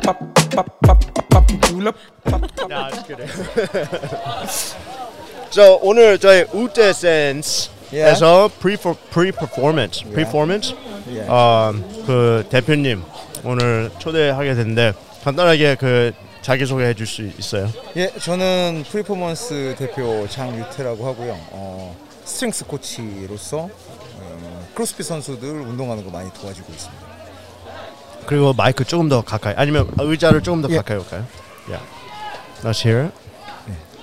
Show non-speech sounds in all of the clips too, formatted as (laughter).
(laughs) 저 오늘 저희 Utesense 에서 pre pre performance performance 예. 어 그 대표님 오늘 초대하게 됐는데 간단하게 그 자기 소개해 줄 수 있어요? 예, 저는 프리포먼스 대표 장유태라고 하고요. 어, strength 코치로서 어, 크로스핏 선수들 운동하는 거 많이 도와주고 있습니다. 그리고 마이크 조금 더 가까이 아니면 의자를 조금 더 예. 가까이 올까요? Yeah. Let's hear it.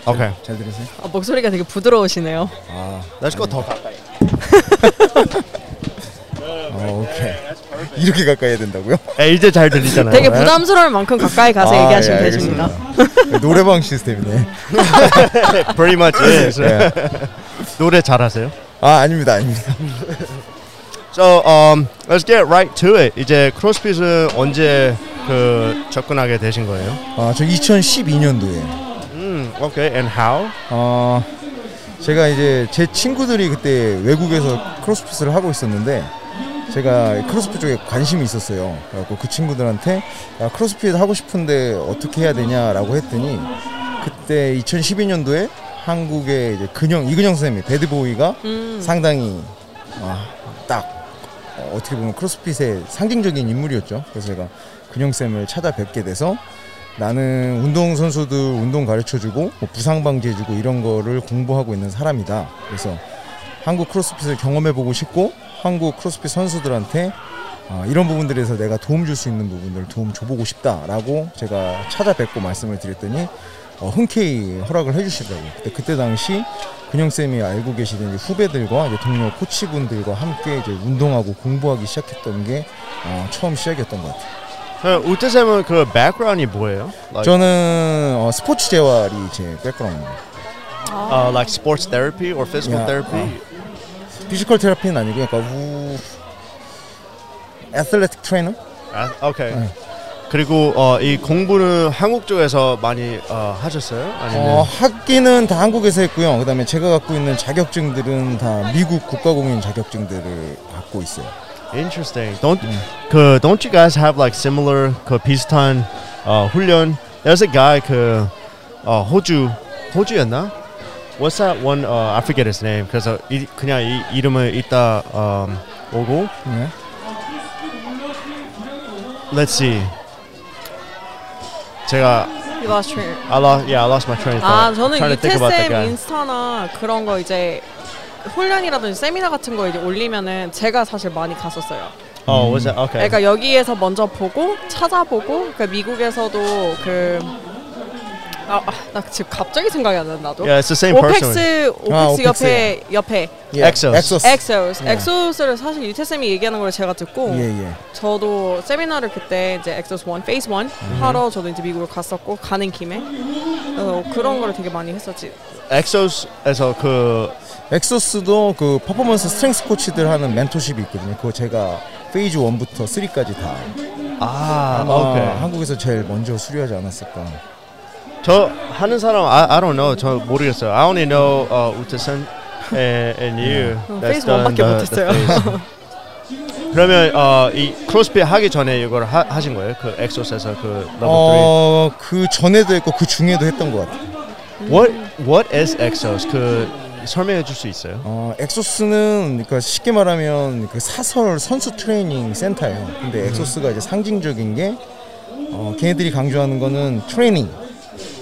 오케이. 잘 들으세요? 아, 목소리가 되게 부드러우시네요. 아, Let's go 더 가까이. (laughs) 어, 오케이. 이렇게 가까이 해야 된다고요? 에, 이제 잘 들리잖아요. 되게 부담스러울 만큼 가까이 가서 아, 얘기하시면 예, 되십니다. 노래방 시스템이네. (laughs) Pretty much is. 예. 노래 잘하세요? 아, 아닙니다, 아닙니다. So um, let's get right to it. 이제 크로스핏은 언제 그 접근하게 되신 거예요? 아, 저 2012년도에 음, okay. And how? 어, 제가 이제 제 친구들이 그때 외국에서 크로스핏을 하고 있었는데 제가 크로스핏 쪽에 관심이 있었어요. 그래갖고 그 친구들한테 야, 크로스핏 하고 싶은데 어떻게 해야 되냐라고 했더니 그때 2012년도에 한국의 이제 근영 이근영 선생님 배드보이가 음. 상당히 아, 딱 어, 어떻게 보면 크로스핏의 상징적인 인물이었죠. 그래서 제가 근영 쌤을 찾아뵙게 돼서 나는 운동 선수들 운동 가르쳐주고 뭐 부상 방지해주고 이런 거를 공부하고 있는 사람이다. 그래서 한국 크로스핏을 경험해보고 싶고 한국 크로스핏 선수들한테 아, 이런 부분들에서 내가 도움 줄 수 있는 부분들 도움 줘보고 싶다라고 제가 찾아뵙고 말씀을 드렸더니 어, 흔쾌히 허락을 해주시더라고요. 그때, 그때 당시 근영 쌤이 알고 계시던 이제 후배들과 이제 동료 코치분들과 함께 이제 운동하고 공부하기 시작했던 게 어, 처음 시작이었던 것 같아요. 그 유태 쌤은 그 background이 뭐예요? Like, 저는 어, 스포츠 재활이 제 background입니다. uh, like sports therapy or physical Yeah, therapy? physical therapy는 아니고 약간 우 athletic trainer? 아, okay. 네. 그리고 어, 이 공부는 한국 쪽에서 많이 어, 하셨어요? 아니면 어, 학기는 다 한국에서 했고요. 그다음에 제가 갖고 있는 자격증들은 다 미국 국가공인 자격증들을 갖고 있어요. Interesting. Don't 그 don't you guys have like similar 그 비슷한 어, 훈련? There's a guy 그 어, 호주 호주였나? What's that one? Uh, I forget his name. 그래서 이, 그냥 이 이름을 이따 um, 오고 네. Let's see. 제가 You lost train. I lost yeah I lost my train 아. 저는 Trying to think about that 유태쌤 guy. 인스타나 그런 거 이제 훈련이라든지 세미나 같은 거 이제 올리면은 제가 사실 많이 갔었어요. Oh, was that okay? 그러니까 여기에서 먼저 보고 찾아보고 그 미국에서도 그 아, 아, 나 지금 갑자기 생각이 안 난다. 나도. Yeah, it's the same person. 오펙스 오펙스 아, 오펙스. 옆에 옆에 예, 엑소스. 엑소스. 엑소스 예. 엑소스를 사실 유태 쌤이 얘기하는 걸 제가 듣고 예, 예. 저도 세미나를 그때 이제 엑소스 1 페이스 1 하러 저도 이제 미국을 갔었고 가는 김에 그래서 그런 거를 되게 많이 했었지. EXOS에서 그 EXOS도 그 performance strength 코치들 하는 mentorship이 있거든요. 그거 제가 phase 1부터 3까지 다 아, 오케이. 한국에서 제일 먼저 수료하지 않았을까. 저 하는 사람 I, I don't know. 저 모르겠어요. I only know uh, 유태쌤 and, and you. 어, that's phase one밖에 the- 못했어요. 그러면 어, 이 크로스핏 하기 전에 이걸 하, 하신 거예요? 그 EXOS에서 그 레벨 어, 그 전에도 했고 그 중에도 했던 것 같아요. 3. What what is EXOS? 그 설명해 줄 수 있어요? 어, EXOS는 그러니까 쉽게 말하면 그 사설 선수 트레이닝 센터예요. 근데 EXOS가 이제 상징적인 게 어, 걔네들이 강조하는 거는 트레이닝,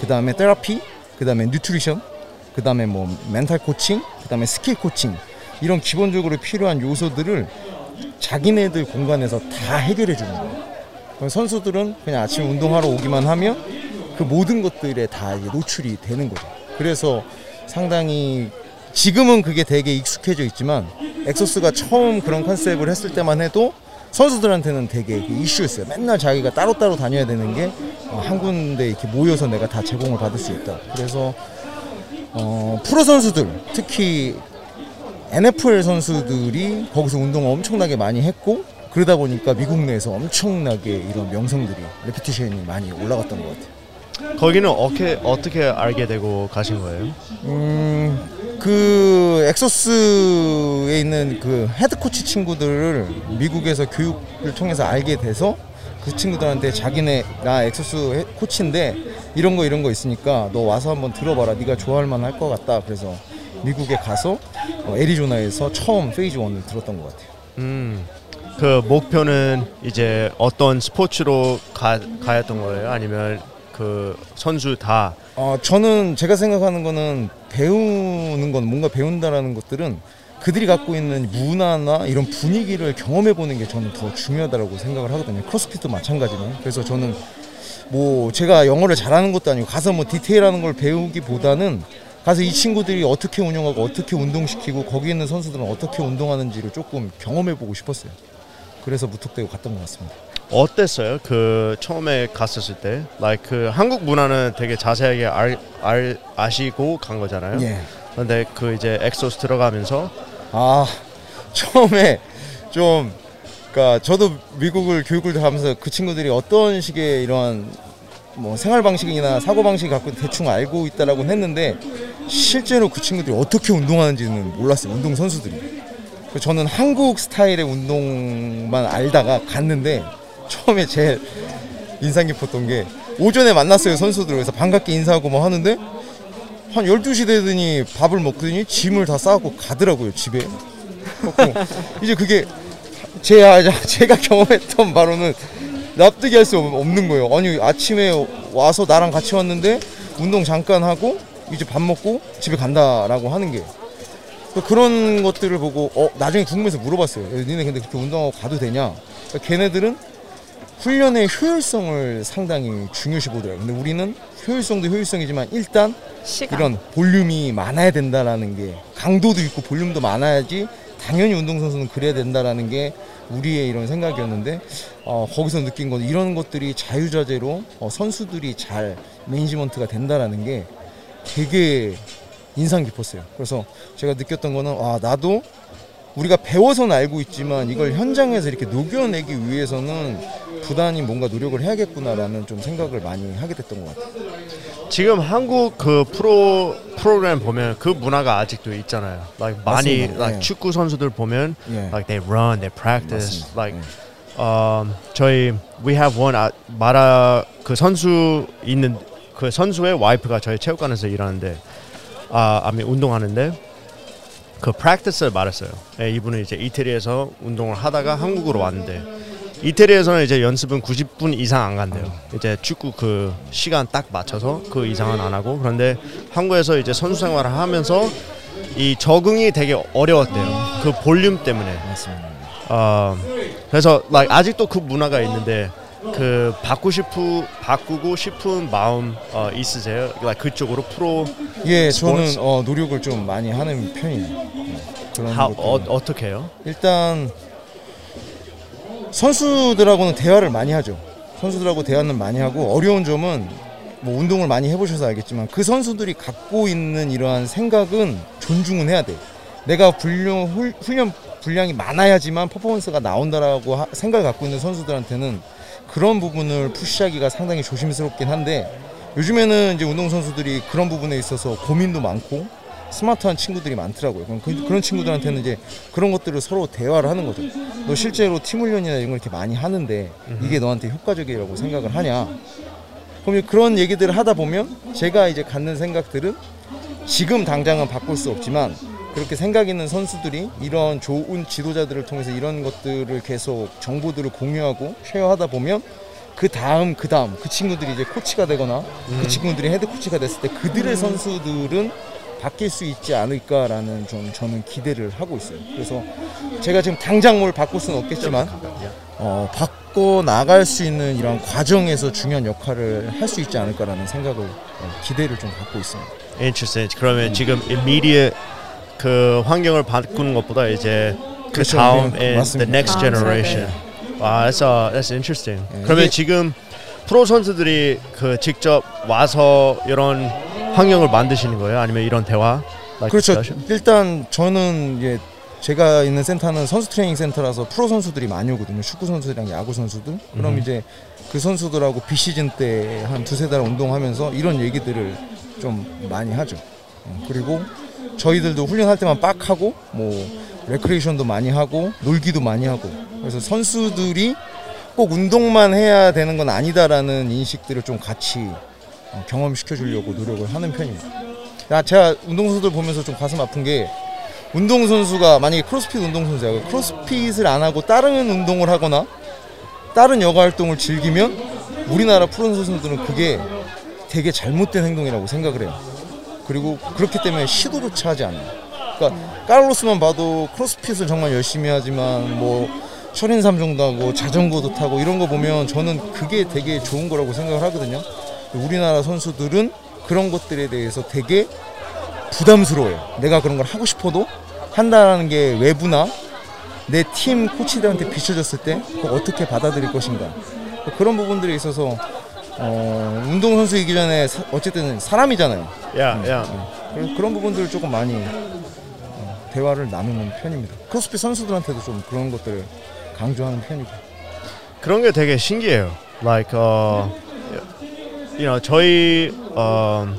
그 다음에 테라피, 그 다음에 nutrition, 그 다음에 뭐 mental coaching, 그 다음에 skill coaching 이런 기본적으로 필요한 요소들을 자기네들 공간에서 다 해결해 주는 거예요. 선수들은 그냥 아침 운동하러 오기만 하면 그 모든 것들에 다 노출이 되는 거죠. 그래서 상당히 지금은 그게 되게 익숙해져 있지만 엑소스가 처음 그런 컨셉을 했을 때만 해도 선수들한테는 되게 그 이슈였어요. 맨날 자기가 따로따로 다녀야 되는 게 한 군데 이렇게 모여서 내가 다 제공을 받을 수 있다. 그래서 어, 프로 선수들 특히 NFL 선수들이 거기서 운동을 엄청나게 많이 했고 그러다 보니까 미국 내에서 엄청나게 이런 명성들이 reputation이 많이 올라갔던 것 같아요. 거기는 어떻게 어떻게 알게 되고 가신 거예요? 음, 그 엑소스에 있는 그 헤드 코치 친구들을 미국에서 교육을 통해서 알게 돼서 그 친구들한테 자기네 나 엑소스 해- 코치인데 이런 거 이런 거 있으니까 너 와서 한번 들어봐라. 네가 좋아할 만할 것 같다. 그래서 미국에 가서 어, 애리조나에서 처음 phase 1을 들었던 것 같아요. 음. 그 목표는 이제 어떤 스포츠로 가, 가였던 거예요? 아니면 그 선수 다 어, 저는 제가 생각하는 거는 배우는 건 뭔가 배운다라는 것들은 그들이 갖고 있는 문화나 이런 분위기를 경험해 보는 게 저는 더 중요하다고 생각을 하거든요. 크로스핏도 마찬가지는. 그래서 저는 뭐 제가 영어를 잘하는 것도 아니고 가서 뭐 디테일하는 걸 배우기보다는 가서 이 친구들이 어떻게 운영하고 어떻게 운동시키고 거기 있는 선수들은 어떻게 운동하는지를 조금 경험해 보고 싶었어요. 그래서 무턱대고 갔던 것 같습니다. 어땠어요? 그 처음에 갔었을 때, like 그 한국 문화는 되게 자세하게 알, 알 아시고 간 거잖아요. 예. 근데 그 이제 EXOS 들어가면서 아 (laughs) 처음에 좀 그러니까 저도 미국을 교육을 가면서 그 친구들이 어떤 식의 이러한 뭐 생활 방식이나 사고 방식 갖고 대충 알고 있다라고는 했는데 실제로 그 친구들이 어떻게 운동하는지는 몰랐어요 운동 선수들이 그래서 저는 한국 스타일의 운동만 알다가 갔는데 처음에 제일 인상 깊었던 게 오전에 만났어요 선수들 그래서 반갑게 인사하고 뭐 하는데 한 12시 되더니 밥을 먹더니 짐을 다 싸갖고 가더라고요 집에. 이제 그게 제가, 제가 경험했던 바로는 납득이 할 수 없는 거예요. 아니 아침에 와서 나랑 같이 왔는데 운동 잠깐 하고 이제 밥 먹고 집에 간다라고 하는 게. 그런 것들을 보고 어 나중에 궁금해서 물어봤어요. 니네 근데 그렇게 운동하고 가도 되냐? 그러니까 걔네들은 훈련의 효율성을 상당히 중요시 보더라고요 근데 우리는 효율성도 효율성이지만 일단 시간. 이런 볼륨이 많아야 된다라는 게 강도도 있고 볼륨도 많아야지 당연히 운동선수는 그래야 된다라는 게 우리의 이런 생각이었는데 어, 거기서 느낀 건 이런 것들이 자유자재로 어, 선수들이 잘 매니지먼트가 된다라는 게 되게 인상 깊었어요. 그래서 제가 느꼈던 거는 아 나도 우리가 배워서는 알고 있지만 이걸 현장에서 이렇게 녹여내기 위해서는 부단히 뭔가 노력을 해야겠구나라는 좀 생각을 많이 하게 됐던 것 같아요. 지금 한국 그 프로 프로그램 보면 그 문화가 아직도 있잖아요. Like 많이 like 예. 축구 선수들 보면 예. like they run, they practice. 맞습니다. Like 예. um, 저희 we have one 아, 마라 그 선수 있는 그 선수의 와이프가 저희 체육관에서 일하는데 아 아니 운동하는데 그 practice를 말했어요. 예, 이분은 이제 이태리에서 운동을 하다가 한국으로 왔는데 이태리에서는 이제 연습은 90분 이상 안 간대요. 이제 축구 그 시간 딱 맞춰서 그 이상은 안 하고 그런데 한국에서 이제 선수 생활을 하면서 이 적응이 되게 어려웠대요. 그 볼륨 때문에. 맞습니다. 어, 그래서 like, 아직도 그 문화가 있는데 그 바꾸 싶은 바꾸고 싶은 마음 어, 있으세요? like, 그쪽으로 프로 예, 스포츠? 저는 어, 노력을 좀 많이 하는 편이에요. 예, 그런 것들. 어, 어떻게 해요? 일단 선수들하고는 대화를 많이 하죠. 선수들하고 대화는 많이 하고 어려운 점은 뭐 운동을 많이 해보셔서 알겠지만 그 선수들이 갖고 있는 이러한 생각은 존중은 해야 돼. 내가 분량 훌- 훈련 분량이 많아야지만 퍼포먼스가 나온다라고 하- 생각을 갖고 있는 선수들한테는 그런 부분을 푸시하기가 상당히 조심스럽긴 한데 요즘에는 이제 운동 선수들이 그런 부분에 있어서 고민도 많고 스마트한 친구들이 많더라고요. 그럼 그, 그런 친구들한테는 이제 그런 것들을 서로 대화를 하는 거죠. 너 실제로 팀 훈련이나 이런 걸 이렇게 많이 하는데 이게 너한테 효과적이라고 생각을 하냐? 그럼 그런 얘기들을 하다 보면 제가 이제 갖는 생각들은 지금 당장은 바꿀 수 없지만 그렇게 생각 있는 선수들이 이런 좋은 지도자들을 통해서 이런 것들을 계속 정보들을 공유하고 share하다 보면 그 다음 그 다음 그 친구들이 이제 코치가 되거나 그 친구들이 헤드 코치가 됐을 때 그들의 선수들은 바뀔 수 있지 않을까라는 좀 저는 기대를 하고 있어요. 그래서 제가 지금 당장 뭘 바꿀 수는 없겠지만 어, 바꿔 나갈 수 있는 이런 과정에서 중요한 역할을 할 수 있지 않을까라는 생각을 어, 기대를 좀 갖고 있습니다. Interesting. 그러면 지금 immediate 그 환경을 바꾸는 것보다 이제 그. 다음 네, and 맞습니다. the next generation. 와, that's uh, that's interesting. 네, 그러면 이게- 지금 프로 선수들이 그 직접 와서 이런 환경을 만드시는 거예요? 아니면 이런 대화? 그렇죠. 일단 저는 이제 제가 있는 센터는 선수 트레이닝 센터라서 프로 선수들이 많이 오거든요. 축구 선수들이랑 야구 선수들. 그럼 음. 이제 그 선수들하고 비시즌 때 한 두세 달 운동하면서 이런 얘기들을 좀 많이 하죠. 어, 그리고 저희들도 훈련할 때만 빡 하고 뭐 레크레이션도 많이 하고 놀기도 많이 하고 그래서 선수들이 꼭 운동만 해야 되는 건 아니다라는 인식들을 좀 같이 어, 경험시켜 주려고 노력을 하는 편입니다. 야, 제가 운동선수들 보면서 좀 가슴 아픈 게 운동선수가 만약에 크로스핏 운동선수야 크로스핏을 안 하고 다른 운동을 하거나 다른 여가 활동을 즐기면 우리나라 프로 선수들은 그게 되게 잘못된 행동이라고 생각을 해요. 그리고 그렇기 때문에 시도조차 하지 않아요. 그러니까 카를로스만 봐도 크로스핏을 정말 열심히 하지만 뭐 철인삼 정도 하고 자전거도 타고 이런 거 보면 저는 그게 되게 좋은 거라고 생각을 하거든요. 우리나라 선수들은 그런 것들에 대해서 되게 부담스러워요. 내가 그런 걸 하고 싶어도 한다는 게 외부나 내 팀 코치들한테 비춰졌을 때 그걸 어떻게 받아들일 것인가 그런 부분들에 있어서 어, 운동 선수이기 전에 사- 어쨌든 사람이잖아요. 야, 야. 그런, 그런 부분들을 조금 많이 어, 대화를 나누는 편입니다. 크로스핏 선수들한테도 좀 그런 것들을 강조하는 편이고. 그런 게 되게 신기해요. Like, uh, you know, 저희 um,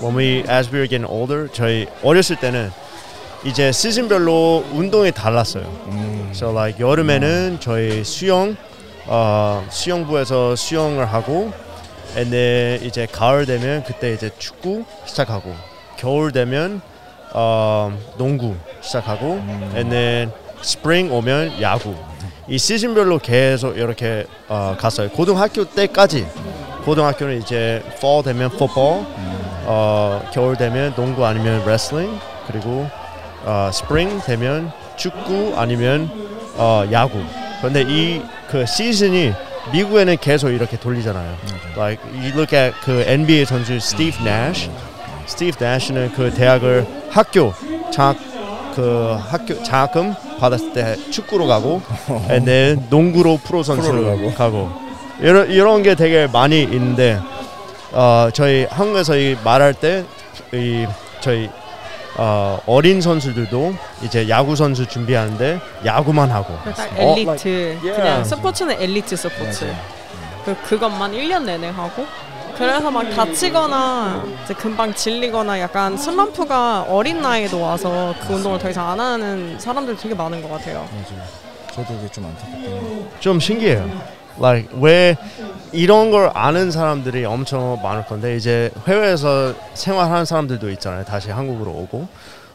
when we as we were getting older, 저희 어렸을 때는 이제 시즌별로 운동이 달랐어요. So like 여름에는 저희 수영, 어, 수영부에서 수영을 하고, and then 이제 가을 되면 그때 이제 축구 시작하고, 겨울 되면 어, 농구 시작하고, and then spring 오면 야구. 이 시즌별로 계속 이렇게 어, 갔어요. 고등학교 때까지. 고등학교는 이제 fall 되면 football, 어, 겨울 되면 농구 아니면 wrestling, 그리고 어, spring 되면 축구 아니면 어, 야구. 그런데 이 그 시즌이 미국에는 계속 이렇게 돌리잖아요. Like you look at 그 NBA 선수 Steve Nash. Steve Nash는 그 대학을 학교 장학 그 학교 장학금 받았을 때 축구로 가고, (laughs) and then 농구로 프로 선수로 가고. 가고. 이런 이런 게 되게 많이 있는데 어, 저희 한국에서 이 말할 때 이 저희 어, 어린 선수들도 이제 야구 선수 준비하는데 야구만 하고 약간 어, 엘리트 like, yeah. 그냥 스포츠는 엘리트 스포츠 그 그것만 1년 내내 하고 그래서 막 다치거나 이제 금방 질리거나 약간 슬럼프가 어린 나이에도 와서 그 운동을 더 이상 안 하는 사람들 되게 많은 것 같아요. 맞아요. 저도 그게 좀 안타깝네요. 좀 신기해요. Like 왜 이런 걸 아는 사람들이 엄청 많을 건데 이제 해외에서 생활하는 사람들도 있잖아요. 다시 한국으로 오고.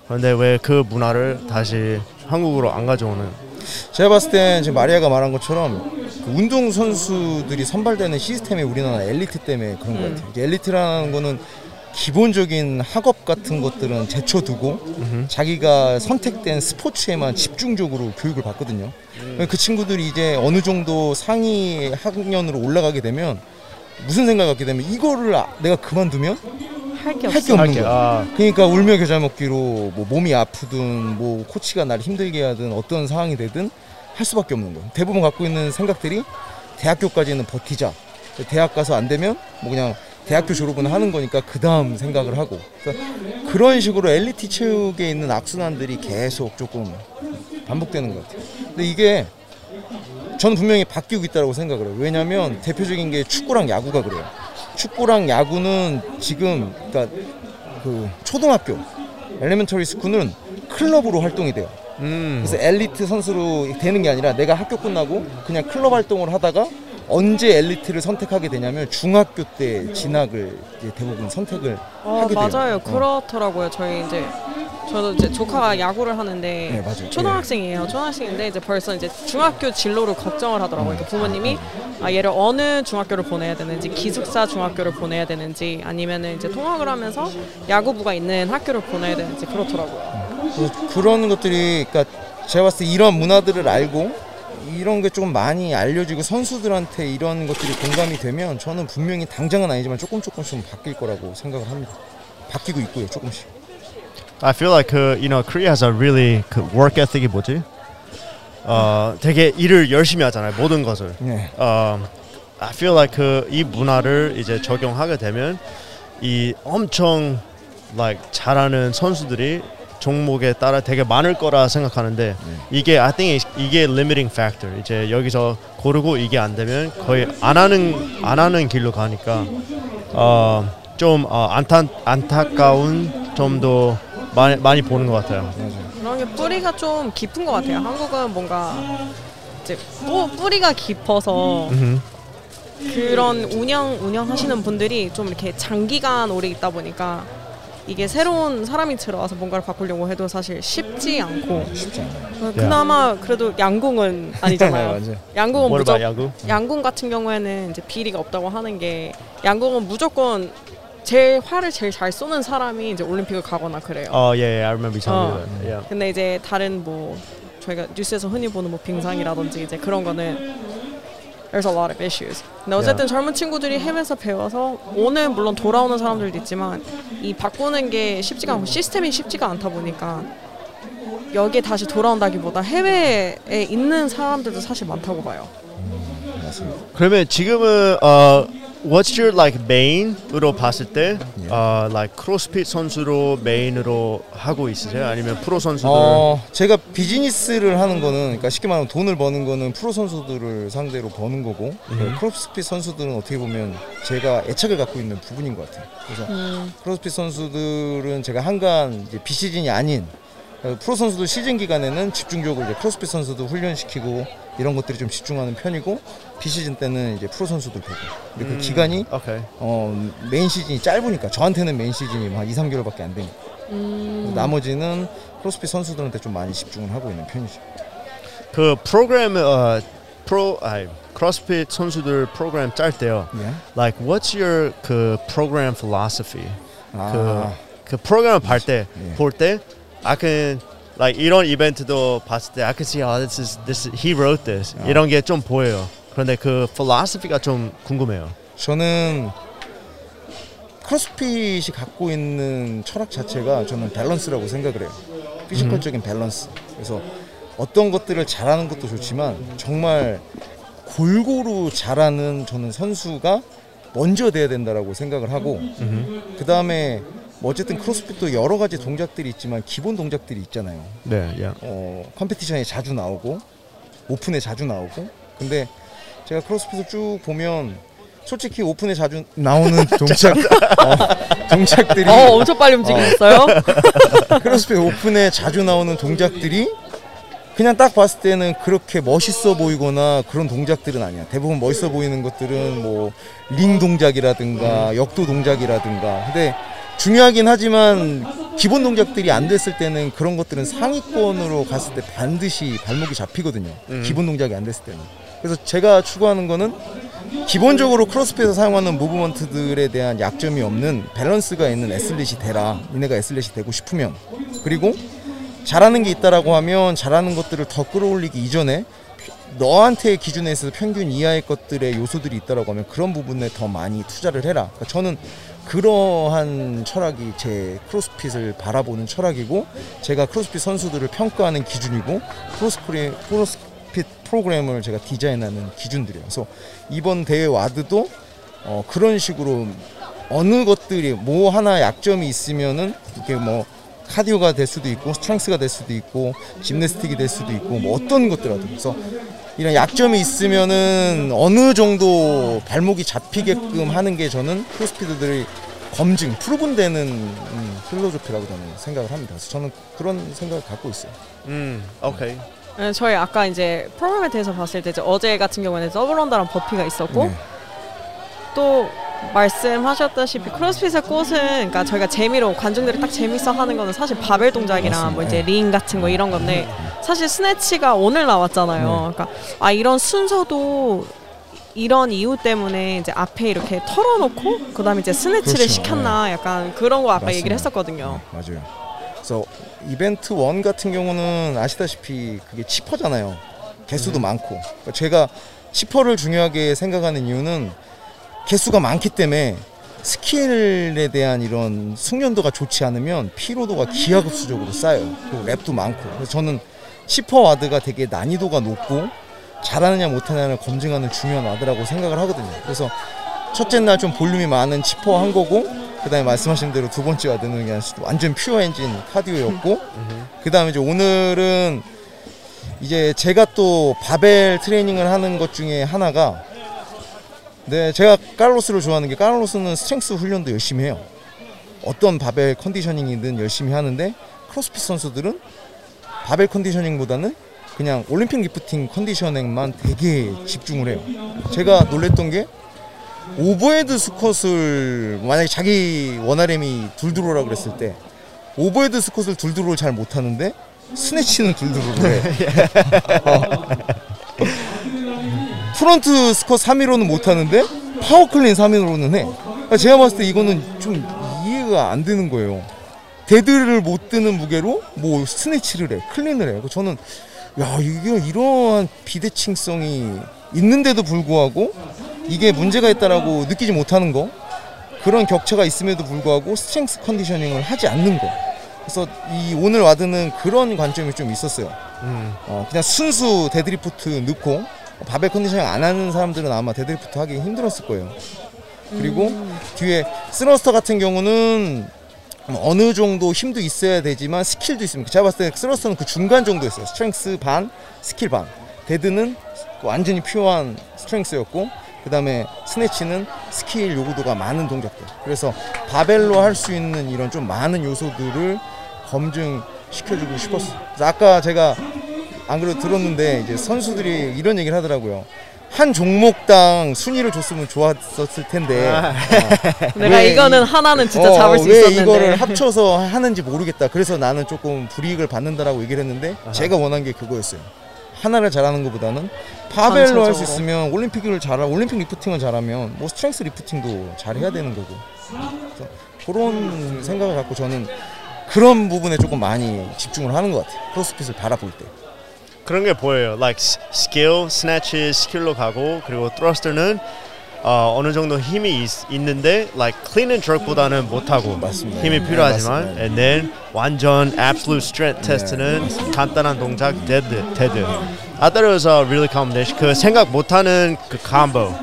그런데 왜 그 문화를 다시 한국으로 안 가져오는? 제가 봤을 땐 지금 마리아가 말한 것처럼 그 운동 선수들이 선발되는 시스템이 우리나라 엘리트 때문에 그런 것 같아요. 이게 엘리트라는 거는 기본적인 학업 같은 것들은 제쳐두고 자기가 선택된 스포츠에만 집중적으로 교육을 받거든요. 그 친구들이 이제 어느 정도 상위 학년으로 올라가게 되면 무슨 생각을 갖게 되면 이거를 아- 내가 그만두면 할게 할 게 없어. 없는 할게. 거야. 아, 그러니까 울며 겨자 먹기로 뭐 몸이 아프든 뭐 코치가 날 힘들게 하든 어떤 상황이 되든 할 수밖에 없는 거예요. 대부분 갖고 있는 생각들이 대학교까지는 버티자. 대학 가서 안 되면 뭐 그냥 대학교 졸업은 하는 거니까 그 다음 생각을 하고 그래서 그런 식으로 엘리트 체육에 있는 악순환들이 계속 조금 반복되는 것 같아요. 근데 이게 저는 분명히 바뀌고 있다고 생각을 해요. 왜냐하면 대표적인 게 축구랑 야구가 그래요. 축구랑 야구는 지금 그러니까 그 초등학교 엘레멘터리 스쿨은 클럽으로 활동이 돼요. 음. 그래서 엘리트 선수로 되는 게 아니라 내가 학교 끝나고 그냥 클럽 활동을 하다가 언제 엘리트를 선택하게 되냐면 중학교 때 진학을 대부분 선택을 어, 하게 돼요. 맞아요. 어. 그렇더라고요. 저희 이제 저도 이제 조카가 야구를 하는데 네, 맞아요. 초등학생이에요. 초등학생인데 이제 벌써 이제 중학교 진로를 걱정을 하더라고요. 그러니까 부모님이 아 얘를 어느 중학교를 보내야 되는지 기숙사 중학교를 보내야 되는지 아니면은 이제 통학을 하면서 야구부가 있는 학교를 보내야 되는지 그렇더라고요. 그래서 그런 것들이 그러니까 제가 봤을 때 이런 문화들을 알고 이런 게 조금 많이 알려지고 선수들한테 이런 것들이 공감이 되면 저는 분명히 당장은 아니지만 조금 조금씩 좀 바뀔 거라고 생각을 합니다. 바뀌고 있고요, 조금씩. I feel like 그 you know Korea has a really 그 work ethic이 뭐지? 어 되게 일을 열심히 하잖아요 모든 것을. 네. 어 I feel like 그이 문화를 이제 적용하게 되면 이 엄청 like 잘하는 선수들이 종목에 따라 되게 많을 거라 생각하는데 이게 I think 이게 limiting factor. 이제 여기서 고르고 이게 안 되면 거의 안 하는 안 하는 길로 가니까 어 좀 어, 안타 안타까운 점도 많이 많이 보는 것 같아요. 그런 게 뿌리가 좀 깊은 것 같아요. 한국은 뭔가 이제 뿌, 뿌리가 깊어서 음. 그런 운영 운영하시는 분들이 좀 이렇게 장기간 오래 있다 보니까 이게 새로운 사람이 들어와서 뭔가를 바꾸려고 해도 사실 쉽지 않고 쉽지 않아요. 어, 그나마 그래도 양궁은 아니잖아요. (laughs) 맞아요. 양궁은 무조건 about 야구? 양궁 같은 경우에는 이제 비리가 없다고 하는 게 양궁은 무조건 제일 활을 제일 잘 쏘는 사람이 이제 올림픽을 가거나 그래요. Oh yeah, yeah, I remember you telling 어. Yeah. 근데 이제 다른 뭐 저희가 뉴스에서 흔히 보는 뭐 빙상이라든지 이제 그런 거는 there's a lot of issues. 근데 어쨌든 젊은 친구들이 해외에서 배워서 오늘 물론 돌아오는 사람들도 있지만 이 바꾸는 게 쉽지가 않고 시스템이 쉽지가 않다 보니까 여기에 다시 돌아온다기보다 해외에 있는 사람들도 사실 많다고 봐요. 맞습니다. 그러면 지금은 어 what's your like main으로 봤을 때 어, like 크로스핏 선수로 메인으로 하고 있으세요? 아니면 프로 선수들? 어, 제가 비즈니스를 하는 거는 그러니까 쉽게 말하면 돈을 버는 거는 프로 선수들을 상대로 버는 거고 그 크로스핏 선수들은 어떻게 보면 제가 애착을 갖고 있는 부분인 것 같아요. 그래서 크로스핏 선수들은 제가 한간 이제 비시즌이 아닌 어, 프로 선수들 시즌 기간에는 집중적으로 이제 크로스핏 선수도 훈련시키고 이런 것들이 좀 집중하는 편이고 비시즌 때는 이제 프로 선수들 보고 근데 그 기간이 오케이. 어, 메인 시즌이 짧으니까 저한테는 메인 시즌이 한 2, 3개월밖에 안 되니까 나머지는 크로스핏 선수들한테 좀 많이 집중을 하고 있는 편이죠. 그 프로그램 어 프로 아이 크로스핏 선수들 프로그램 짤 때요. 예. Like what's your 그 program philosophy? 아, 그, 그 프로그램 볼때 예. 볼때 I can like 이런 이벤트도 봤을 때 I can see oh this is this is, he wrote this 이런 게 좀 보여요. 그런데 그 philosophy가 좀 궁금해요. 저는 크로스핏이 갖고 있는 철학 자체가 저는 밸런스라고 생각을 해요. physical적인 밸런스. 그래서 어떤 것들을 잘하는 것도 좋지만 정말 골고루 잘하는 저는 선수가 먼저 돼야 된다라고 생각을 하고 그 다음에 뭐 어쨌든 크로스핏도 여러 가지 동작들이 있지만 기본 동작들이 있잖아요. 네, 예. 어, competition에 자주 나오고 오픈에 자주 나오고 근데 제가 크로스핏을 쭉 보면 솔직히 오픈에 자주 나오는 (laughs) 동작 어, 동작들이 어, 엄청 빨리 움직이셨어요? 크로스핏 오픈에 자주 나오는 동작들이 그냥 딱 봤을 때는 그렇게 멋있어 보이거나 그런 동작들은 아니야. 대부분 멋있어 보이는 것들은 뭐 링 동작이라든가 역도 동작이라든가. 근데 중요하긴 하지만 기본 동작들이 안 됐을 때는 그런 것들은 상위권으로 갔을 때 반드시 발목이 잡히거든요. 기본 동작이 안 됐을 때는. 그래서 제가 추구하는 거는 기본적으로 크로스핏에서 사용하는 movement들에 대한 약점이 없는 밸런스가 있는 athlete이 되라. 니네가 athlete이 되고 싶으면. 그리고 잘하는 게 있다라고 하면 잘하는 것들을 더 끌어올리기 이전에 너한테 기준에 있어서 평균 이하의 것들의 요소들이 있다라고 하면 그런 부분에 더 많이 투자를 해라. 그러니까 저는 그러한 철학이 제 크로스핏을 바라보는 철학이고 제가 크로스핏 선수들을 평가하는 기준이고 크로스핏, 크로스핏 프로그램을 제가 디자인하는 기준들이에요. 그래서 이번 대회 WOD도 어, 그런 식으로 어느 것들이 뭐 하나 약점이 있으면은 이게 뭐 cardio가 될 수도 있고 strength가 될 수도 있고 짐네스틱이 될 수도 있고 뭐 어떤 것들라도 그래서 이런 약점이 있으면은 어느 정도 발목이 잡히게끔 하는 게 저는 크로스피드들이 검증, 프로분되는 음, 필로소피라고 저는 생각을 합니다. 그래서 저는 그런 생각을 갖고 있어요. 음, 오케이. 네, 저희 아까 이제 프로그램에 대해서 봤을 때 이제 어제 같은 경우에는 더블런다랑 버피가 있었고 네. 또 말씀하셨다시피 크로스핏의 꽃은 그러니까 저희가 재미로 관중들이 딱 재밌어 하는 거는 사실 바벨 맞습니다. 뭐 이제 네. 링 같은 거 이런 건데 사실 snatch가 오늘 나왔잖아요. 네. 그러니까 아 이런 순서도 이런 이유 때문에 이제 앞에 이렇게 털어놓고 그다음에 이제 snatch를 그렇죠. 시켰나 약간 그런 거 아까 맞습니다. 얘기를 했었거든요. 네, 맞아요. 그래서 이벤트 one 같은 경우는 아시다시피 그게 chipper잖아요. 개수도 많고. 그러니까 제가 chipper를 중요하게 생각하는 이유는 개수가 많기 때문에 skill에 대한 이런 숙련도가 좋지 않으면 피로도가 기하급수적으로 쌓여요. 그리고 rep도 많고. 그래서 저는 chipper WOD가 되게 난이도가 높고 잘하느냐 못하느냐를 검증하는 중요한 WOD라고 생각을 하거든요. 그래서 첫째 날 좀 볼륨이 많은 chipper 한 거고 그다음에 말씀하신 대로 두 번째 WOD는 그냥 완전 pure engine cardio였고 그다음에 이제 오늘은 이제 제가 또 바벨 트레이닝을 하는 것 중에 하나가 네 제가 카를로스를 좋아하는 게 카를로스는 strength 훈련도 열심히 해요. 어떤 바벨 conditioning이든 열심히 하는데 크로스핏 선수들은 바벨 conditioning보다는 그냥 Olympic lifting conditioning만 되게 집중을 해요. 제가 놀랬던 게 overhead squat를 만약에 자기 one RM이 둘둘오라 그랬을 때 overhead squat를 둘둘오를 잘 못하는데 snatch는 둘둘오를 해. (laughs) (laughs) 어. front squat 삼일오는 못하는데 power clean 삼일오는 해. 그러니까 제가 봤을 때 이거는 좀 이해가 안 되는 거예요. dead를 못 드는 무게로 뭐 snatch를 해, clean을 해. 저는 야 이게 이러한 비대칭성이 있는데도 불구하고 이게 문제가 있다라고 느끼지 못하는 거 그런 격차가 있음에도 불구하고 strength conditioning을 하지 않는 거. 그래서 이 오늘 WOD는 그런 관점이 좀 있었어요. 음. 어, 그냥 순수 데드리프트 넣고 바벨 conditioning 안 하는 사람들은 아마 데드리프트 하기 힘들었을 거예요. 그리고 뒤에 thruster 같은 경우는 어느 정도 힘도 있어야 되지만 skill도 있습니다. 제가 봤을 때 thruster는 그 중간 정도였어요. strength 반, 스킬 반. dead는 완전히 pure한 strength였고 그 다음에 snatch는 skill 요구도가 많은 동작들. 그래서 바벨로 할 수 있는 이런 좀 많은 요소들을 검증시켜주고 싶었어요. 그래서 아까 제가 안 그래도 들었는데 이제 선수들이 이런 얘기를 하더라고요. 한 종목당 순위를 줬으면 좋았었을 텐데 어, 내가 왜 이거는 이- 하나는 진짜 어, 잡을 수 왜 있었는데. 이거를 합쳐서 하는지 모르겠다. 그래서 나는 조금 불이익을 받는다라고 얘기를 했는데 제가 원한 게 그거였어요. 하나를 잘하는 것보다는 파벨로 할 수. 있으면 올림픽을 잘하 Olympic lifting을 잘하면 뭐 strength lifting도 잘해야 되는 거고. 그래서 그런 생각을 갖고 저는 그런 부분에 조금 많이 집중을 하는 것 같아요. CrossFit을 바라볼 때. 그런 게 보여요. Like skill, snatch 스킬로 가고 그리고 thruster는 어, 어느 정도 힘이 있, 있는데 like clean and jerk보다는 못하고 맞습니다. 힘이 네, 필요하지만 맞습니다. and then 완전 absolute strength 테스트는 간단한 동작 dead dead. I thought it was a really combination. 그 생각 못하는 그 combo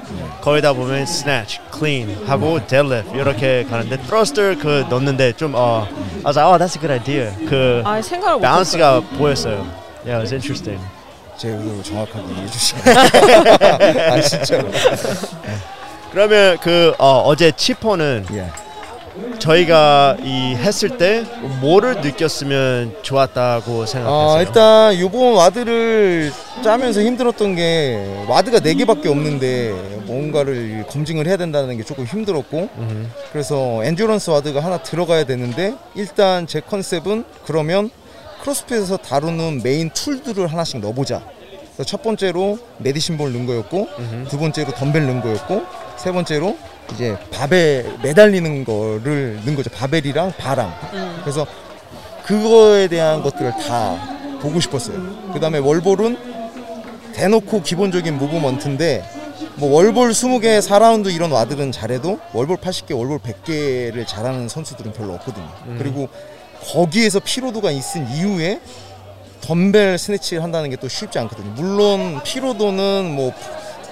거기다 보면 snatch, clean 하고 deadlift 이렇게 가는데 thruster 그 넣는데 좀 어, I was like, oh that's a good idea. 그 balance가 보였어요. Yeah, it was interesting. 제 의도를 정확하게 이해해 주시면. (laughs) 아 진짜로. 그러면 그 어, 제 chipper는 예. 저희가 이 했을 때 뭐를 느꼈으면 좋았다고 생각했어요. 아 일단 요번 WOD를 짜면서 힘들었던 게 WOD가 4개밖에 없는데 뭔가를 검증을 해야 된다는 게 조금 힘들었고 음흠. 그래서 endurance WOD가 하나 들어가야 되는데 일단 제 컨셉은 그러면 CrossFit에서 다루는 main tool들을 하나씩 넣어보자 그래서 첫 번째로 medicine ball 넣은 거였고 음흠. 두 번째로 덤벨 넣은 거였고 세 번째로 이제 바에 매달리는 거를 넣은 거죠 바벨이랑 바랑 음. 그래서 그거에 대한 것들을 다 보고 싶었어요. 그 다음에 wall ball은 대놓고 기본적인 movement인데 뭐 월볼 20개 4라운드 이런 와들은 잘해도 월볼 80개, 월볼 100개를 잘하는 선수들은 별로 없거든요. 그리고 거기에서 피로도가 있은 이후에 덤벨 스네치를 한다는 게 또 쉽지 않거든요. 물론 피로도는 뭐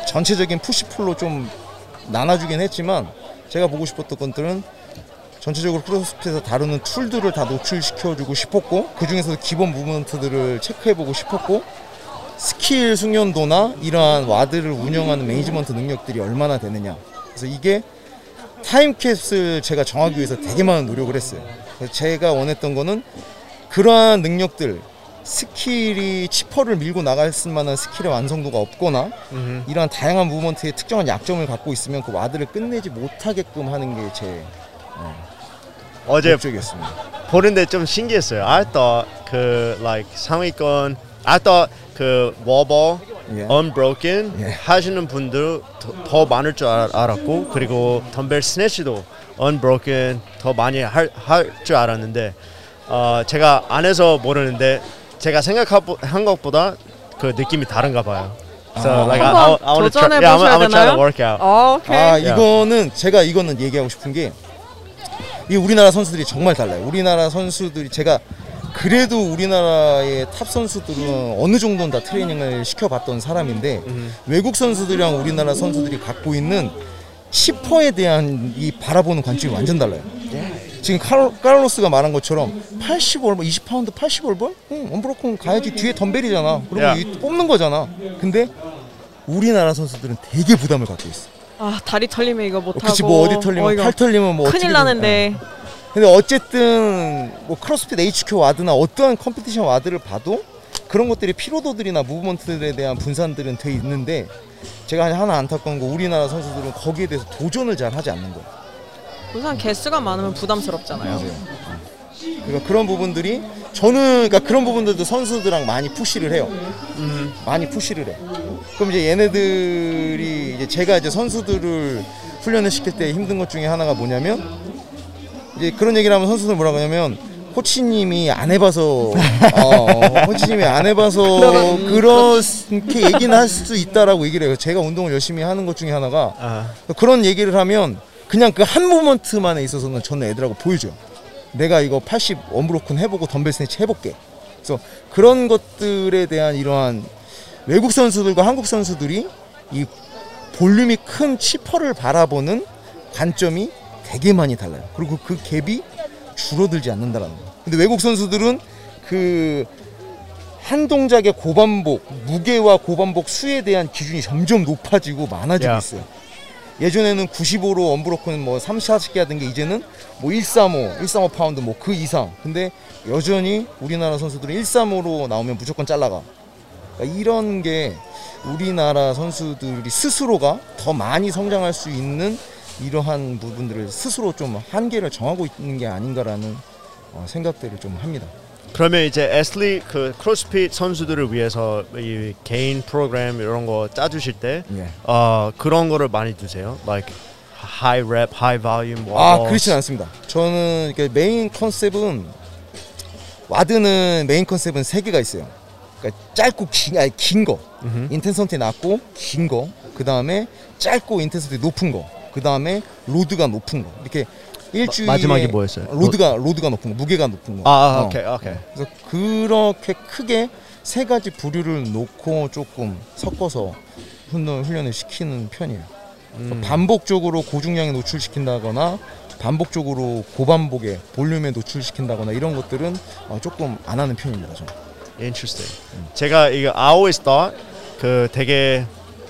전체적인 푸시풀로 좀 나눠주긴 했지만 제가 보고 싶었던 것들은 전체적으로 크로스핏에서 다루는 툴들을 다 노출시켜주고 싶었고 그 중에서도 기본 무브먼트들을 체크해보고 싶었고 스킬 숙련도나 이러한 WOD를 운영하는 매니지먼트 능력들이 얼마나 되느냐 그래서 이게 time cap을 제가 정하기 위해서 되게 많은 노력을 했어요 제가 원했던 거는 그러한 능력들 skill이 chipper를 밀고 나갈 만한 skill의 완성도가 없거나 음흠. 이러한 다양한 movement의 특정한 약점을 갖고 있으면 그 WOD를 끝내지 못하게끔 하는 게 제 어제 목적이었습니다. 보는데 좀 신기했어요. I thought 그 like 상위권 I thought 그 워버 예. unbroken 예. 하시는 분들 더, 더 많을 줄 알, 알았고 그리고 덤벨 스네치도 unbroken 더 많이 할 줄 알았는데 어, 제가 안 해서 모르는데 제가 생각한 것보다 그 느낌이 다른가 봐요. So 아. like I, I, 한번 I want to try, 도전해 yeah, I'm, 보셔야 I'm gonna try to 되나요? work out. 어, 오케이. 아 야. 이거는 제가 이거는 얘기하고 싶은 게 이 우리나라 선수들이 정말 달라요. 우리나라 선수들이 제가 그래도 우리나라의 top 선수들은 어느 정도는 다 트레이닝을 시켜봤던 사람인데 외국 선수들이랑 우리나라 선수들이 갖고 있는 chipper에 대한 이 바라보는 관점이 완전 달라요. 지금 카로, 카를로스가 말한 것처럼 80 wall ball, 20파운드 80 wall ball? 응, unbroken 가야지 뒤에 덤벨이잖아. 그리고 yeah. 이 뽑는 거잖아. 근데 우리나라 선수들은 되게 부담을 갖고 있어. 아 다리 털리면 이거 못 하고. 그치 뭐 어디 털리면 어, 팔 털리면 뭐 큰일 나는데. 예. 근데 어쨌든 뭐 크로스핏 HQ 와드나 어떠한 competition WOD를 봐도 그런 것들이 피로도들이나 movement들에 대한 분산들은 돼 있는데 제가 하나 안타까운 거 우리나라 선수들은 거기에 대해서 도전을 잘 하지 않는 거예요. 우선 개수가 많으면 부담스럽잖아요. 그러니까 그런 부분들이 저는 그러니까 그런 부분들도 선수들랑 많이 push를 해요. 많이 push를 해. 그럼 이제 얘네들이 이제 제가 이제 선수들을 훈련을 시킬 때 힘든 것 중에 하나가 뭐냐면 이제 그런 얘기를 하면 선수들 뭐라고 하냐면 코치님이 안 해봐서 (laughs) 어, 코치님이 안 해봐서 그렇게 얘기는 할 수 있다라고 얘기를 해요. 제가 운동을 열심히 하는 것 중에 하나가 아, 그런 얘기를 하면 그냥 그 한 모먼트만에 있어서는 저는 애들하고 보여줘요. 내가 이거 80 원브로큰 해보고 덤벨 스네치 해볼게. 그래서 그런 것들에 대한 이러한 외국 선수들과 한국 선수들이 이 볼륨이 큰 chipper를 바라보는 관점이 되게 많이 달라요. 그리고 그 갭이 줄어들지 않는다라는 거. 근데 외국 선수들은 그 한 동작의 고반복, 무게와 고반복 수에 대한 기준이 점점 높아지고 많아지고 yeah. 있어요. 예전에는 95로 unbroken 뭐 3, 4씩 하던 게 이제는 뭐 135, 135 파운드 뭐 그 이상. 근데 여전히 우리나라 선수들은 135로 나오면 무조건 잘라가. 그러니까 이런 게 우리나라 선수들이 스스로가 더 많이 성장할 수 있는 이러한 부분들을 스스로 좀 한계를 정하고 있는 게 아닌가라는 어, 생각들을 좀 합니다. 그러면 이제 애슬릿 그 크로스핏 선수들을 위해서 이 개인 프로그램 이런 거 짜주실 때 예. 어, 그런 거를 많이 두세요. Like high rep, high volume. 아 그렇진 않습니다. 저는 이렇게 메인 컨셉은 WOD는 main 컨셉은 세 개가 있어요. 그러니까 짧고 긴, 아니 긴 거, intensity 낮고 긴 거, 그 다음에 짧고 intensity 높은 거, 그 다음에 load가 높은 거 이렇게 일주일에 마지막이 뭐였어요? load가 load가 높은 거, 무게가 높은 거. 아, 아 어. 오케이, 오케이. 그래서 그렇게 크게 세 가지 부류를 놓고 조금 섞어서 훈련, 훈련을 시키는 편이에요. 그래서 반복적으로 고중량에 노출시킨다거나 반복적으로 고반복에 볼륨에 노출시킨다거나 이런 것들은 어, 조금 안 하는 편입니다. 저는. Interesting. 제가 이거 I always thought 그 되게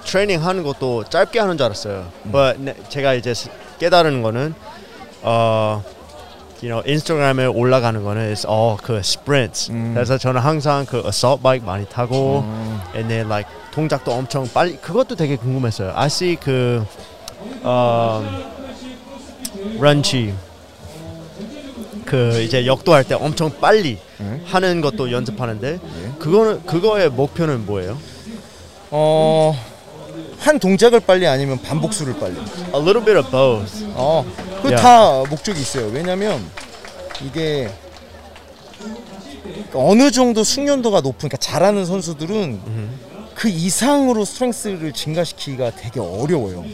트레이닝 하는 것도 짧게 하는 줄 알았어요. But 네, 제가 이제 스- 깨달은 거는 어 you know 인스타그램에 올라가는 거는 is all 그 sprints. 그래서 저는 항상 그 assault bike 많이 타고 and then like 동작도 엄청 빨리 그것도 되게 궁금했어요. I see 그 어, 런치 그 이제 역도할 때 엄청 빨리 하는 것도 연습하는데 그거는 그거의 목표는 뭐예요? 어, 한 동작을 빨리 아니면 반복수를 빨리. A little bit of both. 어, 그 야. 다 목적이 있어요. 왜냐면 이게 어느 정도 숙련도가 높은, 그러니까 잘하는 선수들은 그 이상으로 스트렝스를 증가시키기가 되게 어려워요.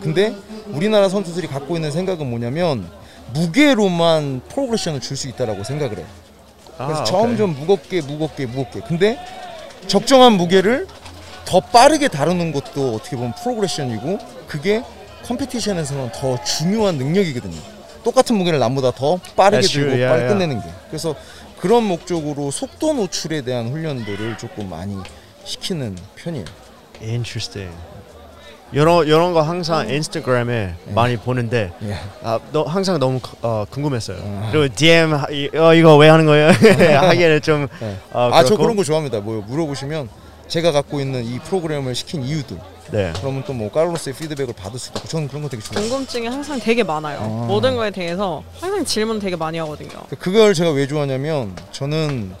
근데 우리나라 선수들이 갖고 있는 생각은 뭐냐면 무게로만 프로그레션을 줄 수 있다라고 생각을 해요. 그래서 아, 점점 무겁게 무겁게 무겁게. 근데 적정한 무게를 더 빠르게 다루는 것도 어떻게 보면 프로그레션이고 그게 컴피티션에서는 더 중요한 능력이거든요. 똑같은 무게를 남보다 더 빠르게 That's. 들고 Yeah, 빨리 yeah. 끝내는 게. 그래서 그런 목적으로 속도 노출에 대한 훈련들을 조금 많이 시키는 편이에요. Interesting. 이런 이런 거 항상 인스타그램에 많이 보는데 예. 아, 너 항상 너무 어, 궁금했어요. 그리고 DM 하- 이- 어, 이거 왜 하는 거예요? (laughs) 하기에는 좀 네. 어, 아, 저. 그런 거 좋아합니다. 뭐 물어보시면 제가 갖고 있는 이 프로그램을 시킨 이유들. 네. 그러면 또뭐 카를로스의 피드백을 받을 수도 있고 저는 그런 거 되게 좋아해요. 궁금증이 항상 되게 많아요. 아. 모든 거에 대해서 항상 질문 되게 많이 하거든요. 그걸 제가 왜 좋아하냐면 저는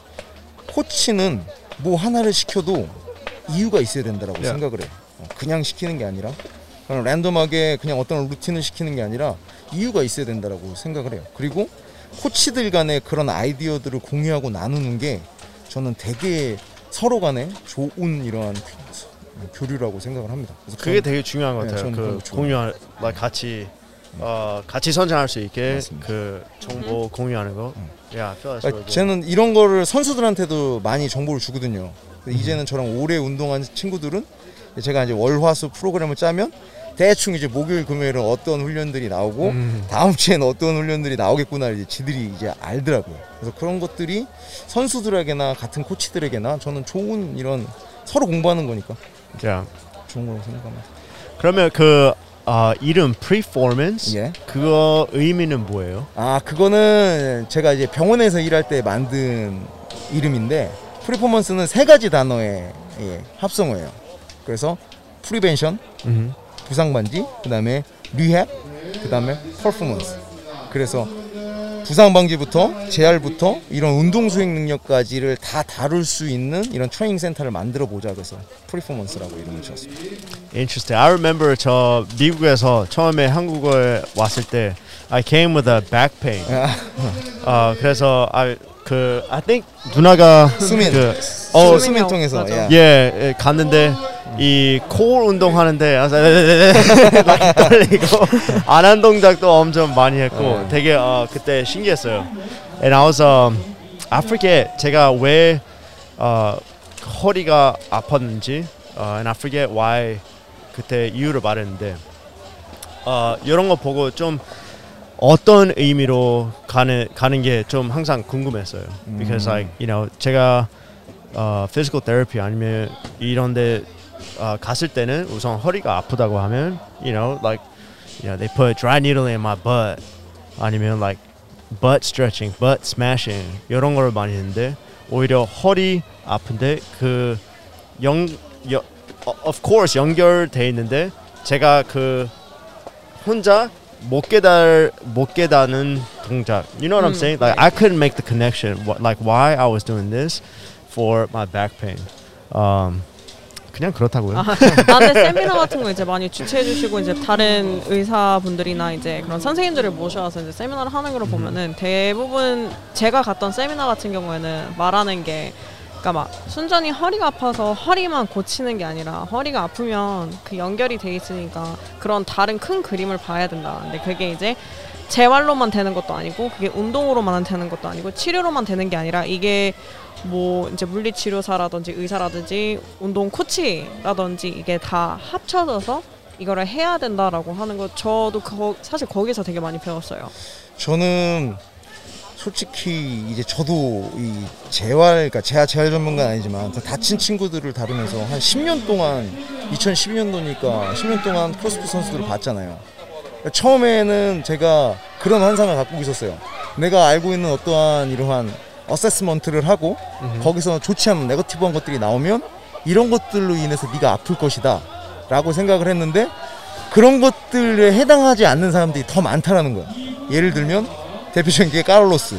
코치는 뭐 하나를 시켜도 이유가 있어야 된다라고 야. 생각을 해요. 어, 그냥 시키는 게 아니라 그냥 랜덤하게 그냥 어떤 루틴을 시키는 게 아니라 이유가 있어야 된다라고 생각을 해요. 그리고 코치들 간에 그런 아이디어들을 공유하고 나누는 게 저는 되게 서로 간에 좋은 이러한 교- 교류라고 생각을 합니다. 그래서 그게 되게 중요한 것 네, 같아요. 그런 그. 공유할 같이 어, 같이 성장할 수 있게 맞습니다. 그 정보 공유하는 거. 야, feel that's 그러니까. 저는 이런 거를 선수들한테도 많이 정보를 주거든요. 근데 이제는 저랑 오래 운동한 친구들은 제가 이제 월화수 프로그램을 짜면 대충 이제 목요일 금요일은 어떤 훈련들이 나오고 음. 다음 주에는 어떤 훈련들이 나오겠구나 이제 지들이 이제 알더라고요. 그래서 그런 것들이 선수들에게나 같은 코치들에게나 저는 좋은 이런 서로 공부하는 거니까 Yeah. 좋은 거라고 생각합니다. 그러면 그 어, 이름 프리포먼스 예. 그거 의미는 뭐예요? 아 그거는 제가 이제 병원에서 일할 때 만든 이름인데 프리포먼스는 세 가지 단어의 예, 합성어예요. 그래서 prevention, 음. 부상 방지, 그 다음에 rehab, 그 다음에 퍼포먼스. 그래서 부상 방지부터 재활부터 이런 운동 수행 능력까지를 다 다룰 수 있는 이런 트레이닝 센터를 만들어 보자 그래서 프리포먼스라고 이름을 지었습니다. Interesting. I remember 저 미국에서 처음에 한국에 왔을 때 I came with a back pain. 어 그래서 I 그 I think 누나가 수민. 그, 어, 수민 형, 통해서. Yeah. 예, 예, 갔는데 이 코어 운동하는데 (laughs) 막 떨리고 안 한 동작도 엄청 많이 했고 되게 어, 그때 신기했어요. And I was um, I forget 제가 왜 어, 허리가 아팠는지 어, and I forget why 그때 이유를 말했는데 어, 이런 거 보고 좀 어떤 의미로 가는 가는 게 좀 항상 궁금했어요. Because like you know 제가 어, physical therapy 아니면 이런데 어, 갔을 때는 우선 허리가 아프다고 하면 you know like you know they put dry needle in my butt 아니면 like butt stretching, butt smashing 이런 걸 많이 했는데 오히려 허리 아픈데 그영 of course 연결돼 있는데 제가 그 혼자 못 깨달 못 깨닫는 동작. You know what I'm 음, saying? Like I couldn't make the connection. What, like why I was doing this for my back pain. Um, 그냥 그렇다고요. 아, 나는 세미나 같은 거 이제 많이 주최해 주시고 이제 다른 의사분들이나 이제 그런 선생님들을 모셔와서 이제 세미나를 하는 걸 보면은 대부분 제가 갔던 세미나 같은 경우에는 말하는 게 그러니까 막 순전히 허리가 아파서 허리만 고치는 게 아니라 허리가 아프면 그 연결이 돼 있으니까 그런 다른 큰 그림을 봐야 된다. 근데 그게 이제 재활로만 되는 것도 아니고 그게 운동으로만 되는 것도 아니고 치료로만 되는 게 아니라 이게 뭐 이제 물리치료사라든지 의사라든지 운동 코치라든지 이게 다 합쳐져서 이거를 해야 된다라고 하는 거 저도 거, 사실 거기서 되게 많이 배웠어요. 저는 솔직히 이제 저도 이 재활, 그러니까 재활 재활 전문가는 아니지만 다친 친구들을 다루면서 한 10년 동안 2012년도니까 10년 동안 크로스핏 선수들을 봤잖아요. 그러니까 처음에는 제가 그런 환상을 갖고 있었어요. 내가 알고 있는 어떠한 이러한 assessment를 하고 거기서 좋지 않은 negative한 것들이 나오면 이런 것들로 인해서 네가 아플 것이다 라고 생각을 했는데 그런 것들에 해당하지 않는 사람들이 더 많다라는 거야. 예를 들면 대표적인 게 카를로스,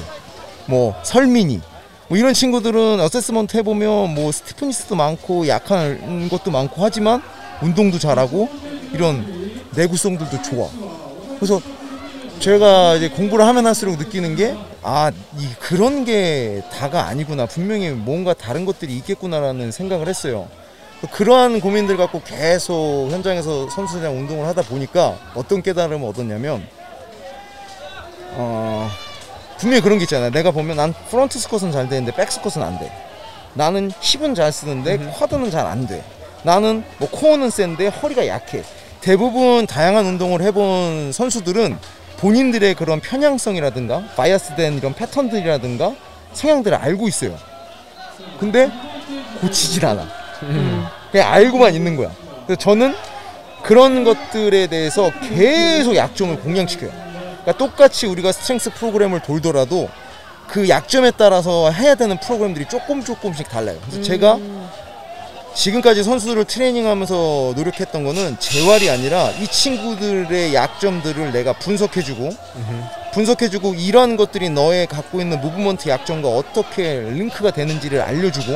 뭐 설민이, 뭐 이런 친구들은 assessment 해보면 뭐 stiffness도 많고 약한 것도 많고 하지만 운동도 잘하고 이런 내구성들도 좋아. 그래서 제가 이제 공부를 하면 할수록 느끼는 게, 아, 이, 그런 게 다가 아니구나. 분명히 뭔가 다른 것들이 있겠구나라는 생각을 했어요. 그러한 고민들 갖고 계속 현장에서 선수들이랑 운동을 하다 보니까 어떤 깨달음을 얻었냐면, 어, 분명히 그런 게 있잖아요. 내가 보면 난 프런트 스쿼트는 잘 되는데 백 스쿼트는 안 돼. 나는 힙은 잘 쓰는데 쿼드는 잘 안 돼. 나는 뭐 코어는 센데 허리가 약해. 대부분 다양한 운동을 해본 선수들은 본인들의 그런 편향성이라든가 bias된 이런 패턴들이라든가 성향들을 알고 있어요. 근데 고치질 않아. 그냥 알고만 있는 거야. 그래서 저는 그런 것들에 대해서 계속 약점을 공략시켜요. 그러니까 똑같이 우리가 strength 프로그램을 돌더라도 그 약점에 따라서 해야 되는 프로그램들이 조금 조금씩 달라요. 그래서 제가 지금까지 선수들을 트레이닝하면서 노력했던 거는 재활이 아니라 이 친구들의 약점들을 내가 분석해주고 분석해주고 이러한 것들이 너의 갖고 있는 무브먼트 약점과 어떻게 링크가 되는지를 알려주고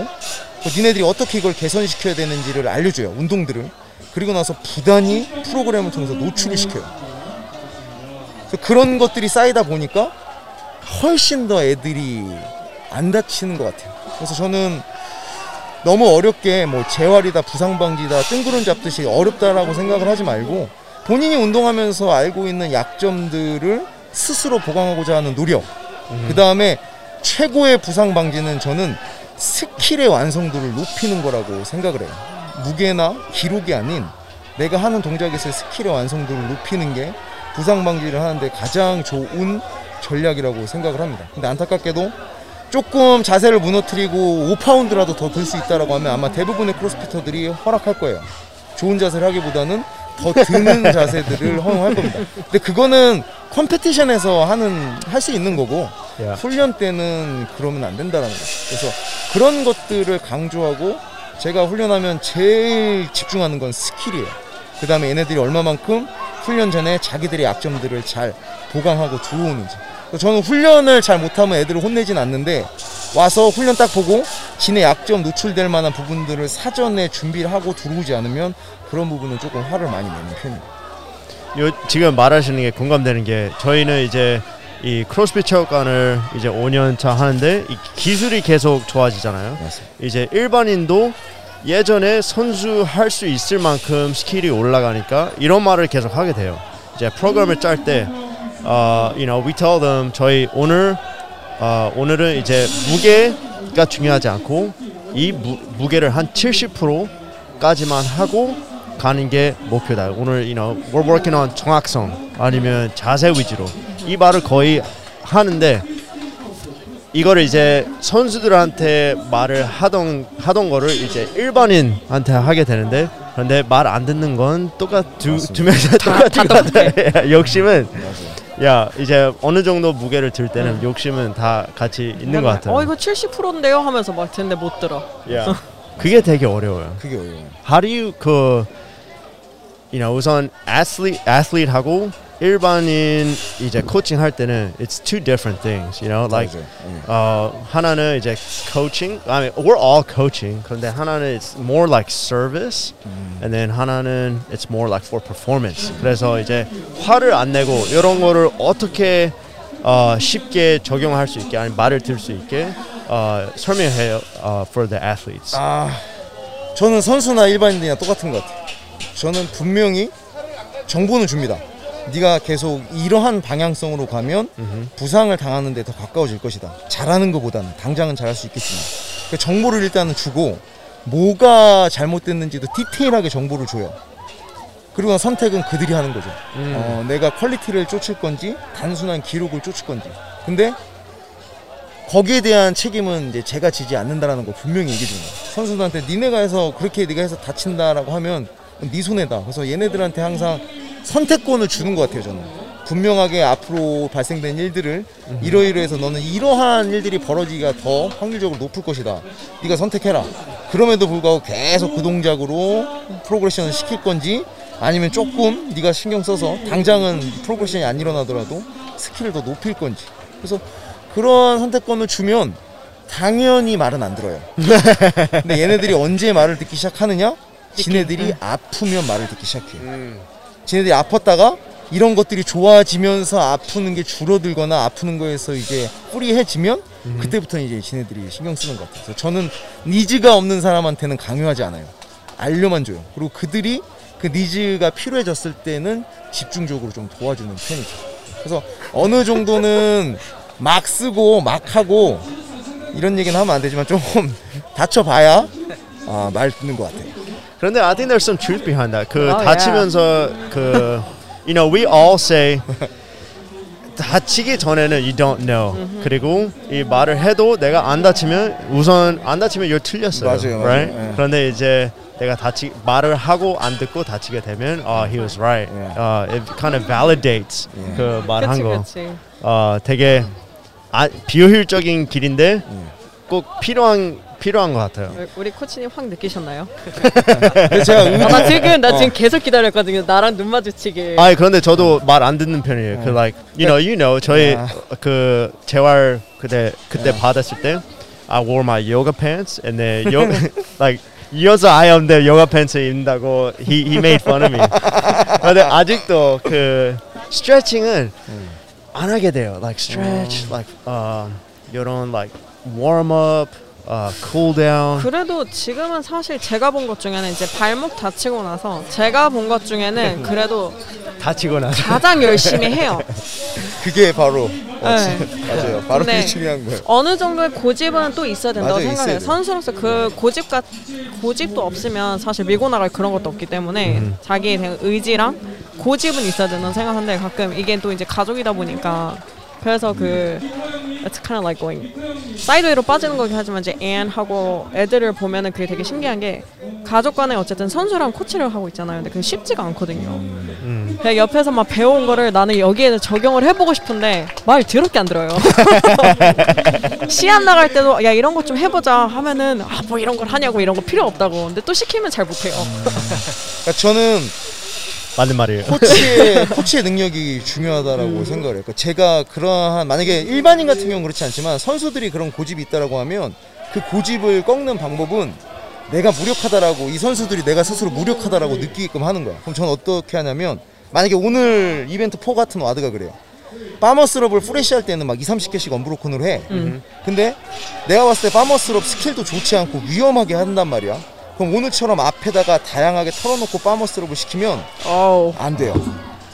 또 니네들이 어떻게 이걸 개선시켜야 되는지를 알려줘요 운동들을. 그리고 나서 부단히 프로그램을 통해서 노출을 시켜요 그래서 그런 것들이 쌓이다 보니까 훨씬 더 애들이 안 다치는 것 같아요. 그래서 저는 너무 어렵게 뭐 재활이다 부상 방지다 뜬구름 잡듯이 어렵다라고 생각을 하지 말고 본인이 운동하면서 알고 있는 약점들을 스스로 보강하고자 하는 노력 그 다음에 최고의 부상 방지는 저는 스킬의 완성도를 높이는 거라고 생각을 해요. 무게나 기록이 아닌 내가 하는 동작에서의 스킬의 완성도를 높이는 게 부상 방지를 하는데 가장 좋은 전략이라고 생각을 합니다 근데 안타깝게도 조금 자세를 무너뜨리고 5파운드라도 더 들 수 있다라고 하면 아마 대부분의 CrossFitter들이 허락할 거예요. 좋은 자세를 하기보다는 더 드는 (laughs) 자세들을 허용할 겁니다. 근데 그거는 competition에서 하는 할 수 있는 거고 Yeah. 훈련 때는 그러면 안 된다라는 거죠. 그래서 그런 것들을 강조하고 제가 훈련하면 제일 집중하는 건 스킬이에요. 그 다음에 얘네들이 얼마만큼 훈련 전에 자기들의 약점들을 잘 보강하고 들어오는지. 저는 훈련을 잘 못하면 애들을 혼내진 않는데 와서 훈련 딱 보고 지네 약점 노출될 만한 부분들을 사전에 준비를 하고 들어오지 않으면 그런 부분은 조금 화를 많이 내는 편입니다. 요 지금 말하시는 게 공감되는 게 저희는 이제 이 크로스핏 체육관을 이제 5년 차 하는데 이 기술이 계속 좋아지잖아요. 맞습니다. 이제 일반인도 예전에 선수 할 수 있을 만큼 스킬이 올라가니까 이런 말을 계속 하게 돼요. 이제 프로그램을 짤 때, 어, you know, we tell them 저희 오늘 어, 오늘은 이제 무게가 중요하지 않고 이 무, 무게를 한 70%까지만 하고 가는 게 목표다. 오늘 you know, we're working on 정확성 아니면 자세 위주로 이 말을 거의 하는데 이거를 이제 선수들한테 말을 하던 하던 거를 이제 일반인한테 하게 되는데 그런데 말 안 듣는 건 똑같 두두 명다 똑같은 것 같아. 욕심은 야 이제 어느 정도 무게를 들 때는 욕심은 다 같이 있는 것 같아요. 어 이거 70%인데요 하면서 막 듣는데 못 들어. 야 그게 되게 어려워요. 그게 어려워요. How do you 그 you know 우선 athlete athlete하고 일반인 이제 코칭 할 때는 it's two different things. You know like. 예. 어 하나는 이제 coaching. I mean we're all coaching. 그런데 하나는 it's more like service, and then 하나는 it's more like for performance. 그래서 이제 화를 안 내고 이런 거를 어떻게 어 쉽게 적용할 수 있게 아니 말을 들 수 있게 어 설명해요 어 for the athletes. 아, 저는 선수나 일반인이나 똑같은 것 같아요. 저는 분명히 정보는 줍니다. 네가 계속 이러한 방향성으로 가면 부상을 당하는 데 더 가까워질 것이다. 잘하는 것보다는 당장은 잘할 수 있겠지만 그 정보를 일단은 주고 뭐가 잘못됐는지도 디테일하게 정보를 줘요. 그리고 선택은 그들이 하는 거죠. 어, 내가 퀄리티를 쫓을 건지 단순한 기록을 쫓을 건지. 근데 거기에 대한 책임은 이제 제가 지지 않는다라는 거 분명히 얘기해 주는 거예요. 선수들한테 니네가 해서 그렇게 네가 해서 다친다라고 하면 네 손해다. 그래서 얘네들한테 항상 선택권을 주는 것 같아요. 저는 분명하게 앞으로 발생된 일들을 이러이러해서 너는 이러한 일들이 벌어지기가 더 확률적으로 높을 것이다. 네가 선택해라. 그럼에도 불구하고 계속 그 동작으로 progression을 시킬 건지 아니면 조금 네가 신경 써서 당장은 progression이 안 일어나더라도 스킬을 더 높일 건지. 그래서 그러한 선택권을 주면 당연히 말은 안 들어요. (laughs) 근데 얘네들이 언제 말을 듣기 시작하느냐? 지네들이 아프면 말을 듣기 시작해요. 지네들이 아팠다가 이런 것들이 좋아지면서 아프는 게 줄어들거나 아프는 거에서 이제 뿌리해지면 그때부터 이제 지네들이 신경 쓰는 것 같아요. 그래서 저는 니즈가 없는 사람한테는 강요하지 않아요. 알려만 줘요. 그리고 그들이 그 니즈가 필요해졌을 때는 집중적으로 좀 도와주는 편이죠. 그래서 어느 정도는 막 쓰고 막 하고 이런 얘기는 하면 안 되지만 좀 (laughs) 다쳐봐야 아, 말 듣는 것 같아요. 그런데 I think there's some truth behind that. 그 Oh, 다치면서 그 you know we all say 다치기 전에는 you don't know. 그리고 이 말을 해도 내가 안 다치면 우선 안 다치면 you're 틀렸어요. 맞아요, 맞아요. right? 예. 그런데 이제 내가 다치 말을 하고 안 듣고 다치게 되면 oh, he was right. 예. Uh, it kind of validates 예. 그 말한 거. 그치. 어, 되게 아, 비효율적인 길인데 꼭 필요한 필요한 것 같아요. 우리 코치님 확 느끼셨나요? 제가 의- 아, 나 지금 나 어. 지금 계속 기다렸거든요. 나랑 눈 마주치길. 아니 그런데 저도 말 안 듣는 편이에요. 그 like you know you know 저희 야. 그 재활 그때 그때 받았을 때 I wore my yoga pants and then yo, like am the yoga pants 입는다고 he he made fun of me. 근데 아직도 그 스트레칭은 안 하게 돼요. Like stretch, like uh, 이런 like warm up, cool down. 그래도 지금은 사실 제가 본 것 중에는 이제 발목 다치고 나서 제가 본 것 중에는 그래도 다치고 나서. 가장 열심히 해요. (laughs) 그게 바로 어, 네. 지- 맞아요. 바로 네. 그게 중요한 거예요. 어느 정도의 고집은 또 있어야 된다고 맞아요, 생각해요. 선수로서 그 고집과 고집도 없으면 사실 밀고 나갈 그런 것도 없기 때문에 자기의 그냥 의지랑 고집은 있어야 된다고 생각하는데 가끔 이게 또 이제 가족이다 보니까 옆에서 그 it's kind of like going sideway로 빠지는 거긴 하지만 이제 앤 하고 애들을 보면은 그게 되게 신기한 게 가족 간에 어쨌든 선수랑 코치를 하고 있잖아요. 근데 그게 쉽지가 않거든요. 음. 그냥 옆에서 막 배운 거를 나는 여기에 적용을 해보고 싶은데 말 더럽게 안 들어요. (laughs) 시합 나갈 때도 야 이런 거 좀 해보자 하면은 아 뭐 이런 걸 하냐고 이런 거 필요 없다고. 근데 또 시키면 잘 못해요. 그러니까 저는 맞는 말이에요. 코치의 (laughs) 코치의 능력이 중요하다라고 생각을 해요. 그러니까 제가 그러한 만약에 일반인 같은 경우 는 그렇지 않지만 선수들이 그런 고집이 있다라고 하면 그 고집을 꺾는 방법은 내가 무력하다라고 이 선수들이 내가 스스로 무력하다라고 느끼게끔 하는 거야. 그럼 저는 어떻게 하냐면 만약에 오늘 이벤트 4 같은 WOD가 그래요. bar muscle up을 fresh 할 때는 막 2, 30개씩 unbroken으로 해. 근데 내가 봤을 때 파머스럽 스킬도 좋지 않고 위험하게 한단 말이야. 그럼 오늘처럼 앞에다가 다양하게 털어놓고 파머스럽을 시키면 어우. 안 돼요.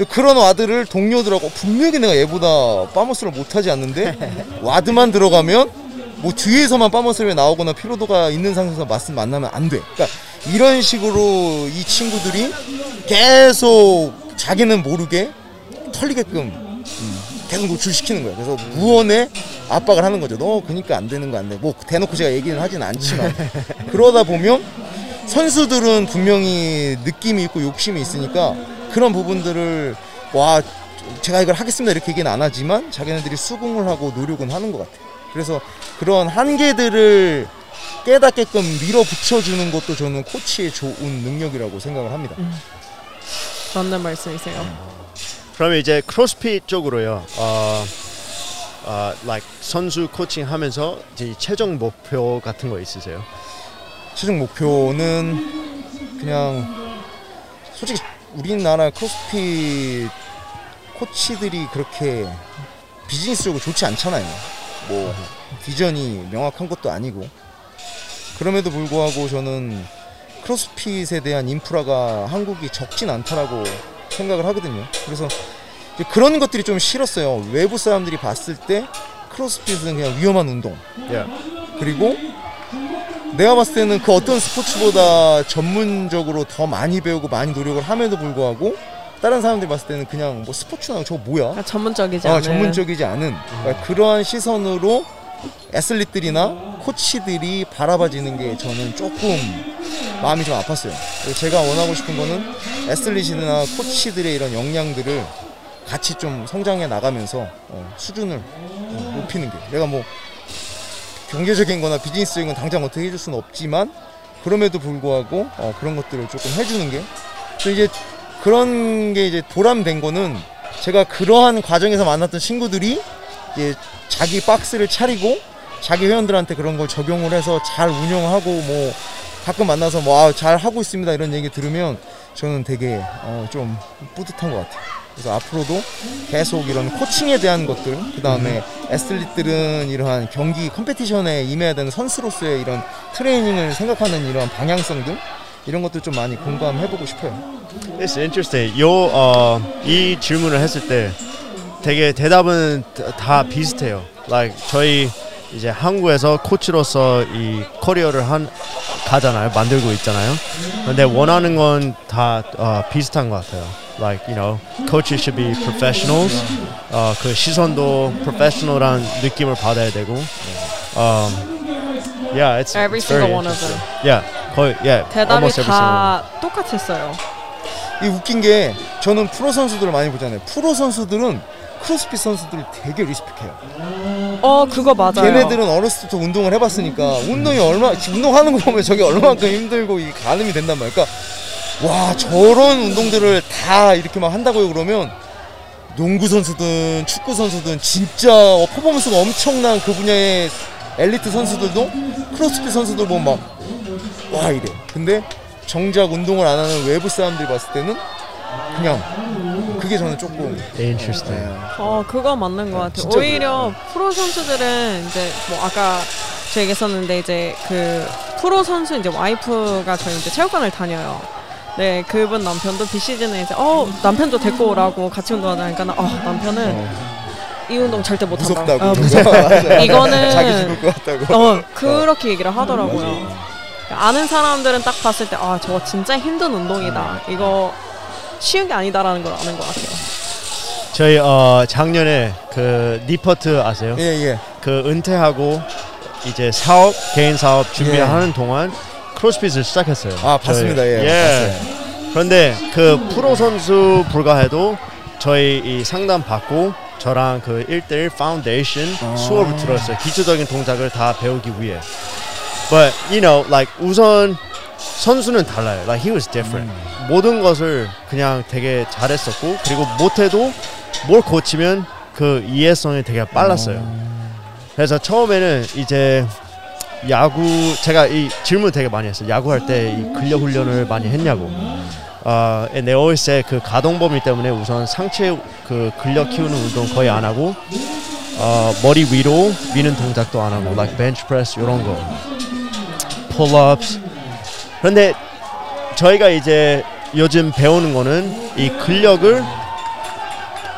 그런 와드를 동료들하고 분명히 내가 얘보다 파머스를 못하지 않는데 (laughs) 와드만 들어가면 뭐 뒤에서만 파머스를 나오거나 피로도가 있는 상태에서 맞스 만나면 안 돼. 그러니까 이런 식으로 이 친구들이 계속 자기는 모르게 털리게끔 계속 노출시키는 거야. 그래서 무언의 압박을 하는 거죠. 너 그니까 안 되는 거 안 돼. 뭐 대놓고 제가 얘기는 하진 않지만 (laughs) 그러다 보면 선수들은 분명히 느낌이 있고 욕심이 있으니까 그런 부분들을 와 제가 이걸 하겠습니다 이렇게 얘기는 안 하지만 자기네들이 수긍을 하고 노력은 하는 것 같아요. 그래서 그런 한계들을 깨닫게끔 밀어붙여주는 것도 저는 코치의 좋은 능력이라고 생각을 합니다. 맞는 말씀이세요. 그러면 이제 크로스핏 쪽으로요. 어, 어, like 선수 코칭하면서 이제 최종 목표 같은 거 있으세요? 최종 목표는 그냥 솔직히 우리나라 크로스핏 코치들이 그렇게 비즈니스적으로 좋지 않잖아요. 뭐 비전이 명확한 것도 아니고 그럼에도 불구하고 저는 크로스핏에 대한 인프라가 한국이 적진 않다라고 생각을 하거든요. 그래서 이제 그런 것들이 좀 싫었어요. 외부 사람들이 봤을 때 크로스핏은 그냥 위험한 운동. 예. 그리고 내가 봤을 때는 그 어떤 스포츠보다 전문적으로 더 많이 배우고 많이 노력을 함에도 불구하고 다른 사람들이 봤을 때는 그냥 뭐 스포츠나 저거 뭐야? 아, 전문적이지 아, 않은. 전문적이지 않은 그러니까 그러한 시선으로 athlete들이나 코치들이 바라봐지는 게 저는 조금 마음이 좀 아팠어요. 제가 원하고 싶은 거는 애슬릿이나 코치들의 이런 역량들을 같이 좀 성장해 나가면서 어, 수준을 어, 높이는 게 내가 뭐 경제적인 거나 비즈니스적인 건 당장 어떻게 해줄 수는 없지만 그럼에도 불구하고 어, 그런 것들을 조금 해주는 게 이제 그런 게 이제 보람된 거는 제가 그러한 과정에서 만났던 친구들이 이제 자기 박스를 차리고 자기 회원들한테 그런 걸 적용을 해서 잘 운영하고 뭐 가끔 만나서 뭐 아, 잘 하고 있습니다 이런 얘기 들으면 저는 되게 어, 좀 뿌듯한 것 같아요. 그래서 앞으로도 계속 이런 코칭에 대한 것들, 그 다음에 athlete들은 이러한 경기 competition에 임해야 되는 선수로서의 이런 트레이닝을 생각하는 이런 방향성들 이런 것들 좀 많이 공감해보고 싶어요. It's interesting. 요, 어, 이 질문을 했을 때 되게 대답은 다- 다 비슷해요. Like 저희 이제 한국에서 코치로서 이 커리어를 한 가잖아요. 만들고 있잖아요. 근데 원하는 건다 어, 비슷한 것 같아요. Like you know, coaches should be professionals. 어, 그 시선도 professional한 느낌을 받아야 되고. Um, yeah, it's Every it's very single one of interesting. Yeah, 거의 yeah, 대답이. 다 똑같았어요. 이 웃긴 게 저는 프로 선수들을 많이 보잖아요. 프로 선수들은 크로스핏 선수들을 되게 리스펙해요. 어 그거 맞아요. 걔네들은 어렸을 때부터 운동을 해봤으니까 운동이 얼마 운동하는 거 보면 저게 얼마만큼 힘들고 이 가늠이 된단 말이야. 그러니까 와 저런 운동들을 다 이렇게 막 한다고요 그러면 농구 선수든 축구 선수든 진짜 퍼포먼스가 엄청난 그 분야의 엘리트 선수들도 크로스핏 선수들 보면 막 와 이래. 근데 정작 운동을 안 하는 외부 사람들이 봤을 때는 그냥 그게 저는 조금 Interesting. 어 그거 맞는 것 같아요. 진짜 오히려 프로 선수들은 이제 뭐 아까 저 얘기했었는데 이제 그 프로 선수 이제 와이프가 저희 이제 체육관을 다녀요. 네 그분 남편도 비시즌에 이제 어 남편도 데리고 오라고 같이 운동하다니까 어 남편은 이 운동 절대 못한다. 무섭다고. 어, (laughs) 무섭. 맞아. 이거는 자기 죽을 것 같다고. 어 그렇게 얘기를 하더라고요. 아는 사람들은 딱 봤을 때 아 저거 진짜 힘든 운동이다. 이거 쉬운 게 아니다라는 걸 아는 것 같아요. 저희 어 작년에 그 니퍼트 아세요? 예, 예. 그 은퇴하고 이제 사업 개인 사업 준비하는 동안 크로스핏을 시작했어요. 아, 봤습니다. 저희. 예. 그런데 그 프로 선수 불가해도 저희 이 상담 받고 저랑 그 1대1 파운데이션 아. 수업을 들었어요. 기초적인 동작을 다 배우기 위해. But you know, like 우선 선수는 달라요. Like he was different. 음. 모든 것을 그냥 되게 잘했었고 그리고 못해도 뭘 고치면 그 이해성이 되게 빨랐어요. 그래서 처음에는 이제 야구 제가 이 질문 되게 많이 했어요. 야구할 때 이 근력 훈련을 많이 했냐고. 아, they always say 그 가동 범위 때문에 우선 상체 그 근력 키우는 운동 거의 안 하고 어, 머리 위로 미는 동작도 안 하고 like bench press 이런 거. pull ups. 그런데 저희가 이제 요즘 배우는 거는 이 근력을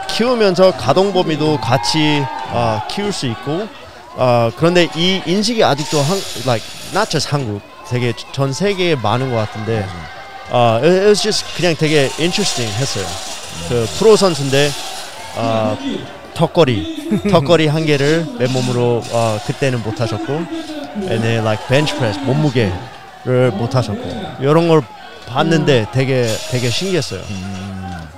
키우면서 가동 범위도 같이 어, 키울 수 있고 어, 그런데 이 인식이 아직도 한, like not just 한국 되게 전 세계에 많은 것 같은데 어, it, was just 그냥 되게 interesting 했어요. 그 프로 선수인데 어, 턱걸이 턱걸이 한 개를 맨몸으로 어, 그때는 못 하셨고 and then like bench press 몸무게를 못 하셨고 이런 걸 봤는데 되게 되게 신기했어요.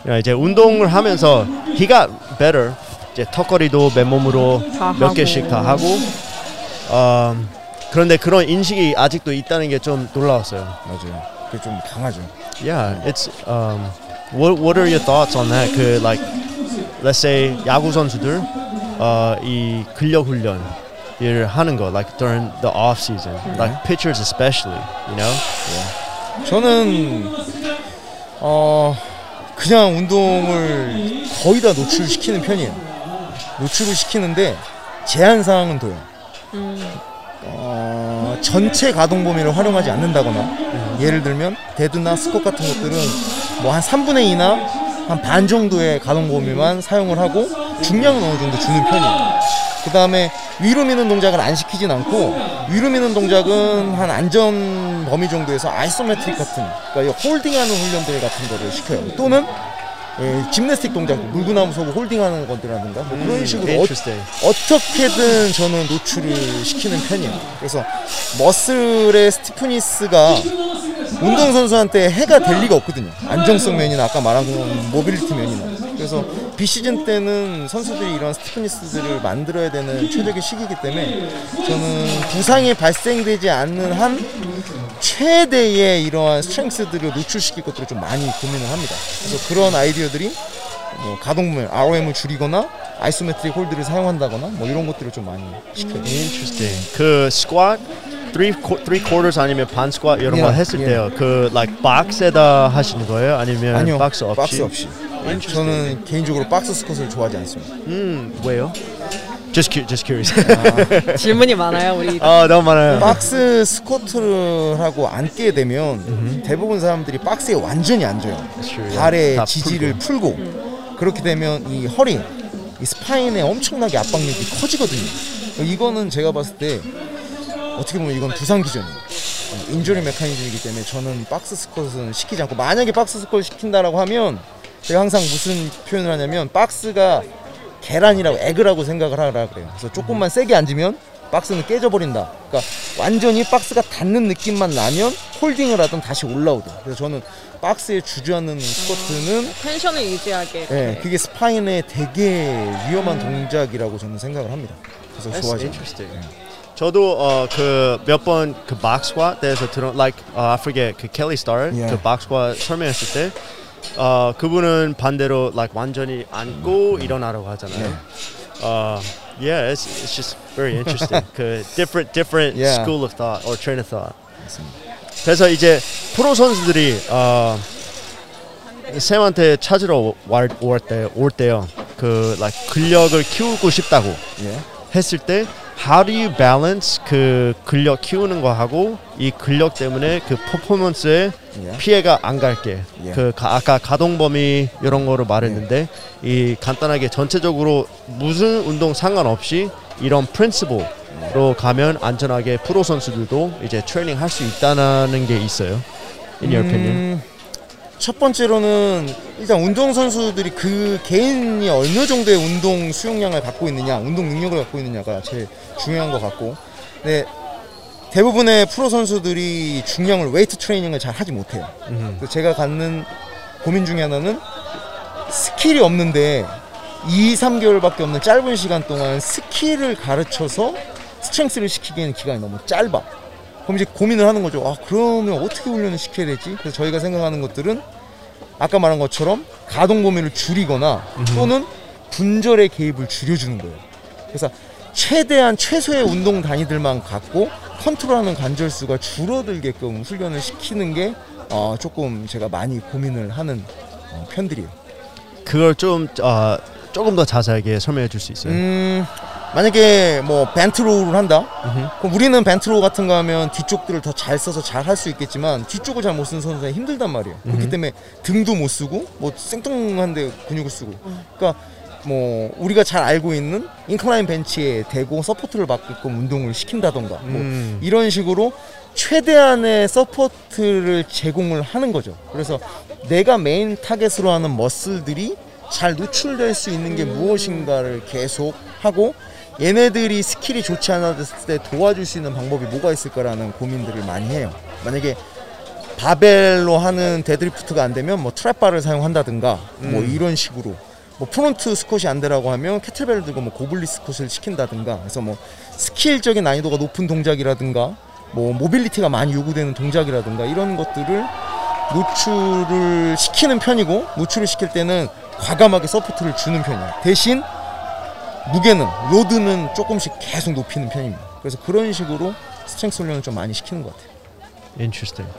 야, 이제 운동을 하면서 he got better. 이제 턱걸이도 맨몸으로 다몇 하고. 개씩 다 하고. 음, 그런데 그런 인식이 아직도 있다는 게 좀 놀라웠어요. 맞아요. 그게 좀 강하죠. Yeah, it's um, what what are your thoughts on that? 그 like let's say 야구 선수들 어, 이 근력 훈련 을 하는 거 like during the off season, like pitchers especially, you know? 저는 어 그냥 운동을 거의 다 노출시키는 편이에요. 노출을 시키는데 제한 사항은 둬요. 어, 전체 가동 범위를 활용하지 않는다거나 예를 들면 dead나 스쿼트 같은 것들은 뭐 한 3분의 2나 한 반 정도의 가동 범위만 사용을 하고 중량은 어느 정도 주는 편이에요. 그 다음에 위로 미는 동작을 안 시키진 않고 위로 미는 동작은 한 안전 범위 정도에서 isometric 같은 그러니까 이 holding하는 훈련들 같은 거를 시켜요. 또는 예, gymnastic 동작, 물구나무 서고 홀딩하는 것들이라든가 뭐 그런 식으로 어, Interesting. 어떻게든 저는 노출을 시키는 편이에요. 그래서 muscle의 stiffness가 운동선수한테 해가 될 리가 없거든요. 안정성 면이나 아까 말한 모빌리티 면이나. 그래서 비시즌 때는 선수들이 이런 stiffness들을 만들어야 되는 최적의 시기이기 때문에 저는 부상이 발생되지 않는 한 최대의 이러한 strength들을 노출시킬 것들을 좀 많이 고민을 합니다. 그래서 그런 아이디어들이 뭐 가동률 ROM을 줄이거나 isometric hold를 사용한다거나 뭐 이런 것들을 좀 많이 시켜요. Interesting. 그 qu- three quarters 아니면 반 squat 이런 거 했을 yeah. 때요. 그 like 박스에다 하시는 거예요? 아니면 아니요, 박스 없이? 박스 없이. 저는 개인적으로 박스 스쿼트를 좋아하지 않습니다. 음 왜요? Just cu- just curious. (laughs) 질문이 많아요 우리. 아 너무 많아요. 박스 스쿼트를 하고 앉게 되면 대부분 사람들이 발에 완전히 앉아요. true. 발의 다 지지를 풀고, 그렇게 되면 이 허리, 이 spine에 엄청나게 압박력이 커지거든요. 이거는 제가 봤을 때 어떻게 보면 이건 부상 기전이에요. injury mechanism이기 때문에 저는 박스 스쿼트는 시키지 않고 만약에 박스 스쿼트 시킨다라고 하면 제가 항상 무슨 표현을 하냐면 박스가 계란이라고 egg라고 생각을 하라 그래요. 그래서 조금만 세게 앉으면 박스는 깨져버린다. 그러니까 완전히 박스가 닿는 느낌만 나면 holding을 하든 다시 올라오든. 그래서 저는 박스에 주저하는 스쿼트는 텐션을 유지하게. 예, 그게 스파인에 되게 위험한 동작이라고 저는 생각을 합니다. 그래서 좋아하죠. 저도 어, 그몇번그 squat 대해서 들은 like uh, I forget 그 켈리 스타र Yeah. 그 squat 설명했을 때 어, 그분은 반대로 like 완전히 앉고 일어나라고 하잖아요. 어, yeah, it's, it's just very interesting. 그 different different Yeah. school of thought or train of thought. 그래서 이제 프로 선수들이 어, 쌤한테 찾으러 올때 올 때요. 그 like 근력을 키우고 싶다고 예. 했을 때 how do you balance 그 근력 키우는 거 하고 이 근력 때문에 그 퍼포먼스에 예. 피해가 안 갈게 예. 그 가- 아까 가동 범위 이런 거로 말했는데 이 간단하게 전체적으로 무슨 운동 상관없이 이런 프린시플로 가면 안전하게 프로 선수들도 이제 트레이닝 할 수 있다는 게 있어요. In your opinion? 음, 첫 번째로는 일단 운동 선수들이 그 개인이 어느 정도의 운동 수용량을 갖고 있느냐, 운동 능력을 갖고 있느냐가 제일 중요한 것 같고, 근데 대부분의 프로 선수들이 중량을 웨이트 트레이닝을 잘 하지 못해요. 그래서 제가 갖는 고민 중에 하나는 skill이 없는데 2, 3개월밖에 없는 짧은 시간 동안 skill을 가르쳐서 strength를 시키기에는 기간이 너무 짧아. 그럼 이제 고민을 하는 거죠. 아, 그러면 어떻게 훈련을 시켜야 되지? 그래서 저희가 생각하는 것들은 아까 말한 것처럼 가동 범위를 줄이거나 또는 분절의 개입을 줄여주는 거예요. 그래서 최대한 최소의 운동 단위들만 갖고 컨트롤하는 관절 수가 줄어들게끔 훈련을 시키는 게 어, 조금 제가 많이 고민을 하는 어, 편들이에요. 그걸 좀 어, 조금 더 자세하게 설명해 줄 수 있어요? 음, 만약에 뭐 bent row를 한다? 그럼 우리는 bent row 같은 거 하면 뒤쪽들을 더 잘 써서 잘 할 수 있겠지만 뒤쪽을 잘 못 쓰는 선수는 힘들단 말이에요. 그렇기 때문에 등도 못 쓰고 뭐 생뚱한데 근육을 쓰고. 그러니까 뭐 우리가 잘 알고 있는 incline bench에 대고 support를 받게끔 운동을 시킨다던가 뭐 음. 이런 식으로 최대한의 support를 제공을 하는 거죠. 그래서 내가 메인 타겟으로 하는 muscle들이 잘 노출될 수 있는 게 무엇인가를 계속 하고 얘네들이 skill이 좋지 않았을 때 도와줄 수 있는 방법이 뭐가 있을까라는 고민들을 많이 해요. 만약에 바벨로 하는 데드리프트가 안 되면 뭐 trap bar를 사용한다든가 뭐 이런 식으로 뭐 front squat이 안 되라고 하면 kettlebell을 들고 뭐 goblet squat을 시킨다든가 그래서 뭐 skill적인 난이도가 높은 동작이라든가 뭐 mobility가 많이 요구되는 동작이라든가 이런 것들을 노출을 시키는 편이고 노출을 시킬 때는 과감하게 support를 주는 편이에요. 대신 무게는 load는 조금씩 계속 높이는 편입니다. 그래서 그런 식으로 strength 훈련을 좀 많이 시키는 것 같아요. Interesting.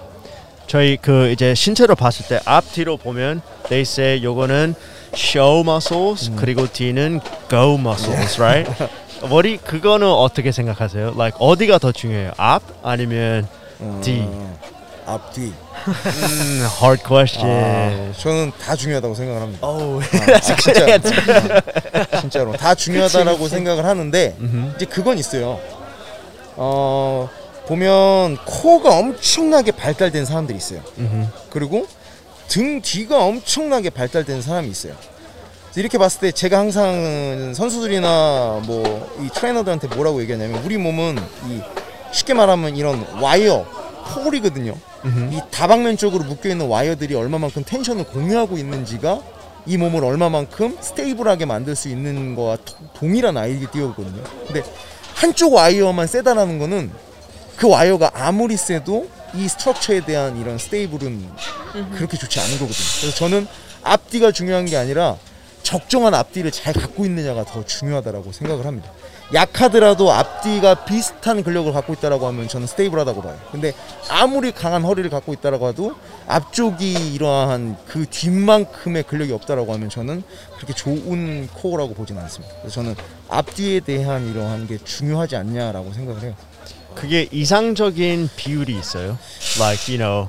저희 그 이제 신체로 봤을 때 앞뒤로 보면 they say 요거는 show muscles 그리고 뒤는 go muscles, right? 머리 그거는 어떻게 생각하세요? Like 어디가 더 중요해요? 앞 아니면 뒤? 어, 앞뒤. 음, hard question. 아, 저는 다 중요하다고 생각을 합니다. Oh, 아, (laughs) 진짜, (laughs) 진짜로 다 중요하다라고 생각을 하는데 이제 그건 있어요. 어 보면 코가 엄청나게 발달된 사람들이 있어요. 그리고 등 뒤가 엄청나게 발달된 사람이 있어요. 이렇게 봤을 때 제가 항상 선수들이나 뭐 이 트레이너들한테 뭐라고 얘기하냐면 우리 몸은 이 쉽게 말하면 이런 wire pole이거든요. 이 다방면 쪽으로 묶여 있는 와이어들이 얼마만큼 tension을 공유하고 있는지가 이 몸을 얼마만큼 stable하게 만들 수 있는 거와 도- 동일한 아이디어거든요. 근데 한쪽 와이어만 세다라는 거는 그 와이어가 아무리 세도 이 structure에 대한 이런 stable은 그렇게 좋지 않은 거거든요. 그래서 저는 앞뒤가 중요한 게 아니라 적정한 앞뒤를 잘 갖고 있느냐가 더 중요하다라고 생각을 합니다. 약하더라도 앞뒤가 비슷한 근력을 갖고 있다라고 하면 저는 stable하다고 봐요. 근데 아무리 강한 허리를 갖고 있다라고 해도 앞쪽이 이러한 그 뒷만큼의 근력이 없다라고 하면 저는 그렇게 좋은 코어라고 보지는 않습니다. 그래서 저는 앞뒤에 대한 이러한 게 중요하지 않냐라고 생각을 해요. 그게 이상적인 비율이 있어요. Like you know,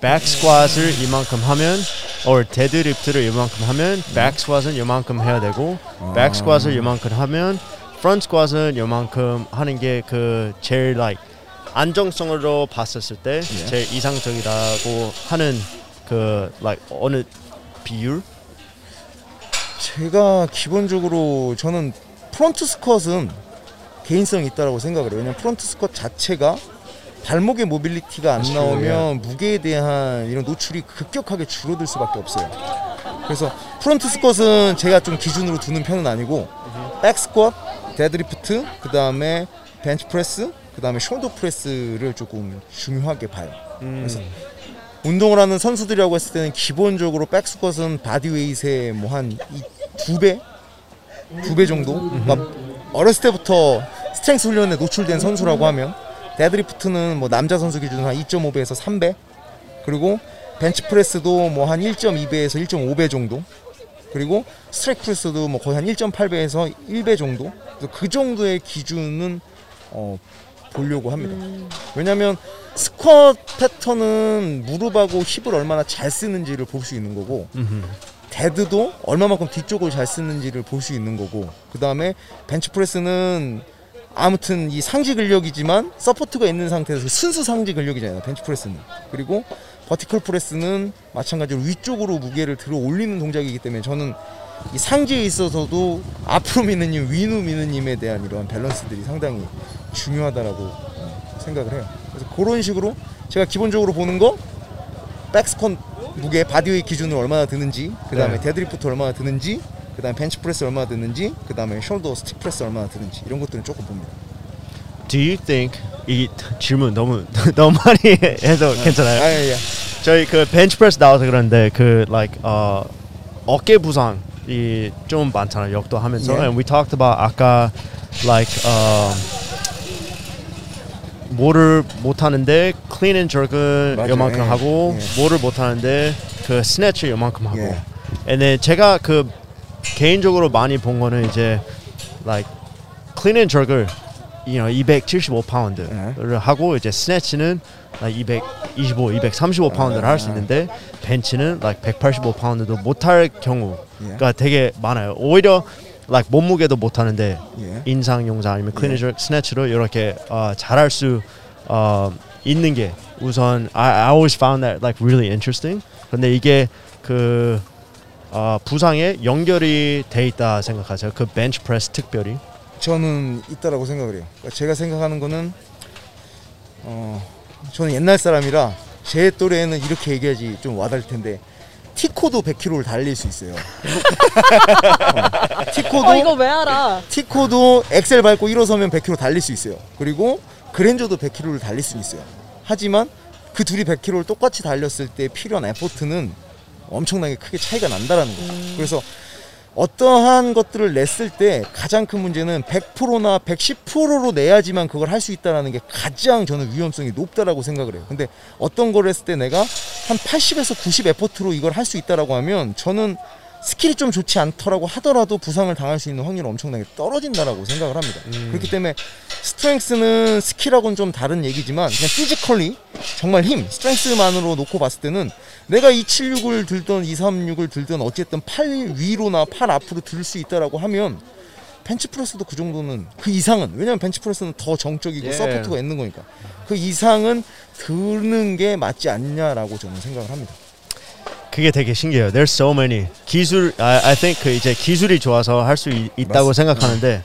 back squat을 이만큼 하면, or 데드리프트를 이만큼 하면, back squat은 이만큼 해야 되고, back squat을 이만큼 하면, front squat은 이만큼 하는 게 그 제일 like 안정성으로 봤었을 때 제일 이상적이라고 하는 그 like 어느 비율? 제가 기본적으로 저는 front squat은 개인성이 있다라고 생각을 해요. 왜냐면 front squat 자체가 발목의 mobility가 안 나오면 무게에 대한 이런 노출이 급격하게 줄어들 수밖에 없어요. 그래서 front squat은 제가 좀 기준으로 두는 편은 아니고 back squat, 데드리프트, 그 다음에 벤치 프레스, 그 다음에 shoulder press를 조금 중요하게 봐요. 그래서 운동을 하는 선수들이라고 했을 때는 기본적으로 back squat은 bodyweight의 뭐 한 두 배, 두 배 정도. 그러니까 어렸을 때부터 strength 훈련에 노출된 선수라고 하면 데드리프트는 뭐 남자 선수 기준으로 한 2.5배에서 3배, 그리고 벤치 프레스도 뭐 한 1.2배에서 1.5배 정도. 그리고 strict press도 뭐 거의 한 1.8배에서 1배 정도. 그 정도의 기준은 어, 보려고 합니다. 왜냐하면 스쿼트 패턴은 무릎하고 hip을 얼마나 잘 쓰는지를 볼 수 있는 거고 데드도 얼마만큼 뒤쪽을 잘 쓰는지를 볼 수 있는 거고 그 다음에 벤치프레스는 아무튼 이 상지 근력이지만 support가 있는 상태에서 순수 상지 근력이잖아요 벤치프레스는 그리고 vertical press는 마찬가지로 위쪽으로 무게를 들어 올리는 동작이기 때문에 저는 이 상지에 있어서도 앞으로 미는 힘, 위로 미는 힘에 대한 이런 밸런스들이 상당히 중요하다라고 어, 생각을 해요. 그래서 그런 식으로 제가 기본적으로 보는 거 back squat 무게 bodyweight 기준으로 얼마나 드는지, 그 다음에 네. 데드리프트 얼마나 드는지, 그 다음에 bench press 얼마나 드는지, 그 다음에 shoulder strict press 얼마나 드는지 이런 것들은 조금 봅니다. Do you think 이 질문 너무 (laughs) 너무 많이 해서 괜찮아요? 아, 예, 예. 저희 그 벤치프레스 나와서 그런데 그 like 어 어깨 부상 이좀 많잖아요. 역도 하면서 예. and we talked about 아까 like 어 뭐를 못 하는데 clean and jerk은 맞아요. 요만큼 예. 하고 예. 뭐를 못 하는데 그 스네치 요만큼 하고 예. and then 제가 그 개인적으로 많이 본 거는 이제 like clean and jerk을 you know 275 파운드를 하고 이제 snatch는 like 225, 235 파운드를 할 수 있는데 벤치는 like 185 파운드도 못할 경우가 되게 많아요. 오히려 like 몸무게도 못 하는데 예. 인상 용상 아니면 and jerk snatch로 이렇게 어, 잘할 수 어, 있는 게 우선 I, I always found that like really interesting. 근데 이게 그 어, 부상에 연결이 돼 있다 생각하세요. 그 벤치 프레스 특별히. 저는 있다라고 생각을 해요. 그러니까 제가 생각하는 거는 어 저는 옛날 사람이라 제 또래에는 이렇게 얘기하지 좀 와닿을 텐데 티코도 100km를 달릴 수 있어요. 어, (laughs) 티코도 어 이거 왜 알아? 티코도 엑셀 밟고 일어서면 100km 달릴 수 있어요. 그리고 그랜저도 100km를 달릴 수 있어요. 하지만 그 둘이 100km를 똑같이 달렸을 때 필요한 effort는 엄청나게 크게 차이가 난다라는 거예요. 그래서 어떠한 것들을 냈을 때 가장 큰 문제는 100%나 110%로 내야지만 그걸 할 수 있다라는 게 가장 저는 위험성이 높다라고 생각을 해요. 근데 어떤 걸 했을 때 내가 한 80에서 90 effort로 이걸 할 수 있다라고 하면 저는 skill이 좀 좋지 않더라고 하더라도 부상을 당할 수 있는 확률이 엄청나게 떨어진다라고 생각을 합니다. 그렇기 때문에 strength는 skill하고는 좀 다른 얘기지만 그냥 physically 정말 힘, strength만으로 놓고 봤을 때는 내가 276을 들던 236을 들던 어쨌든 팔 위로나 팔 앞으로 들 수 있다라고 하면 bench press도 그 정도는 그 이상은 왜냐면 bench press는 더 정적이고 예. support가 있는 거니까 그 이상은 드는 게 맞지 않냐라고 저는 생각을 합니다. 그게 되게 신기해요. There's so many 기술. I, I think 그 이제 기술이 좋아서 할 수 있다고 맞습니다. 생각하는데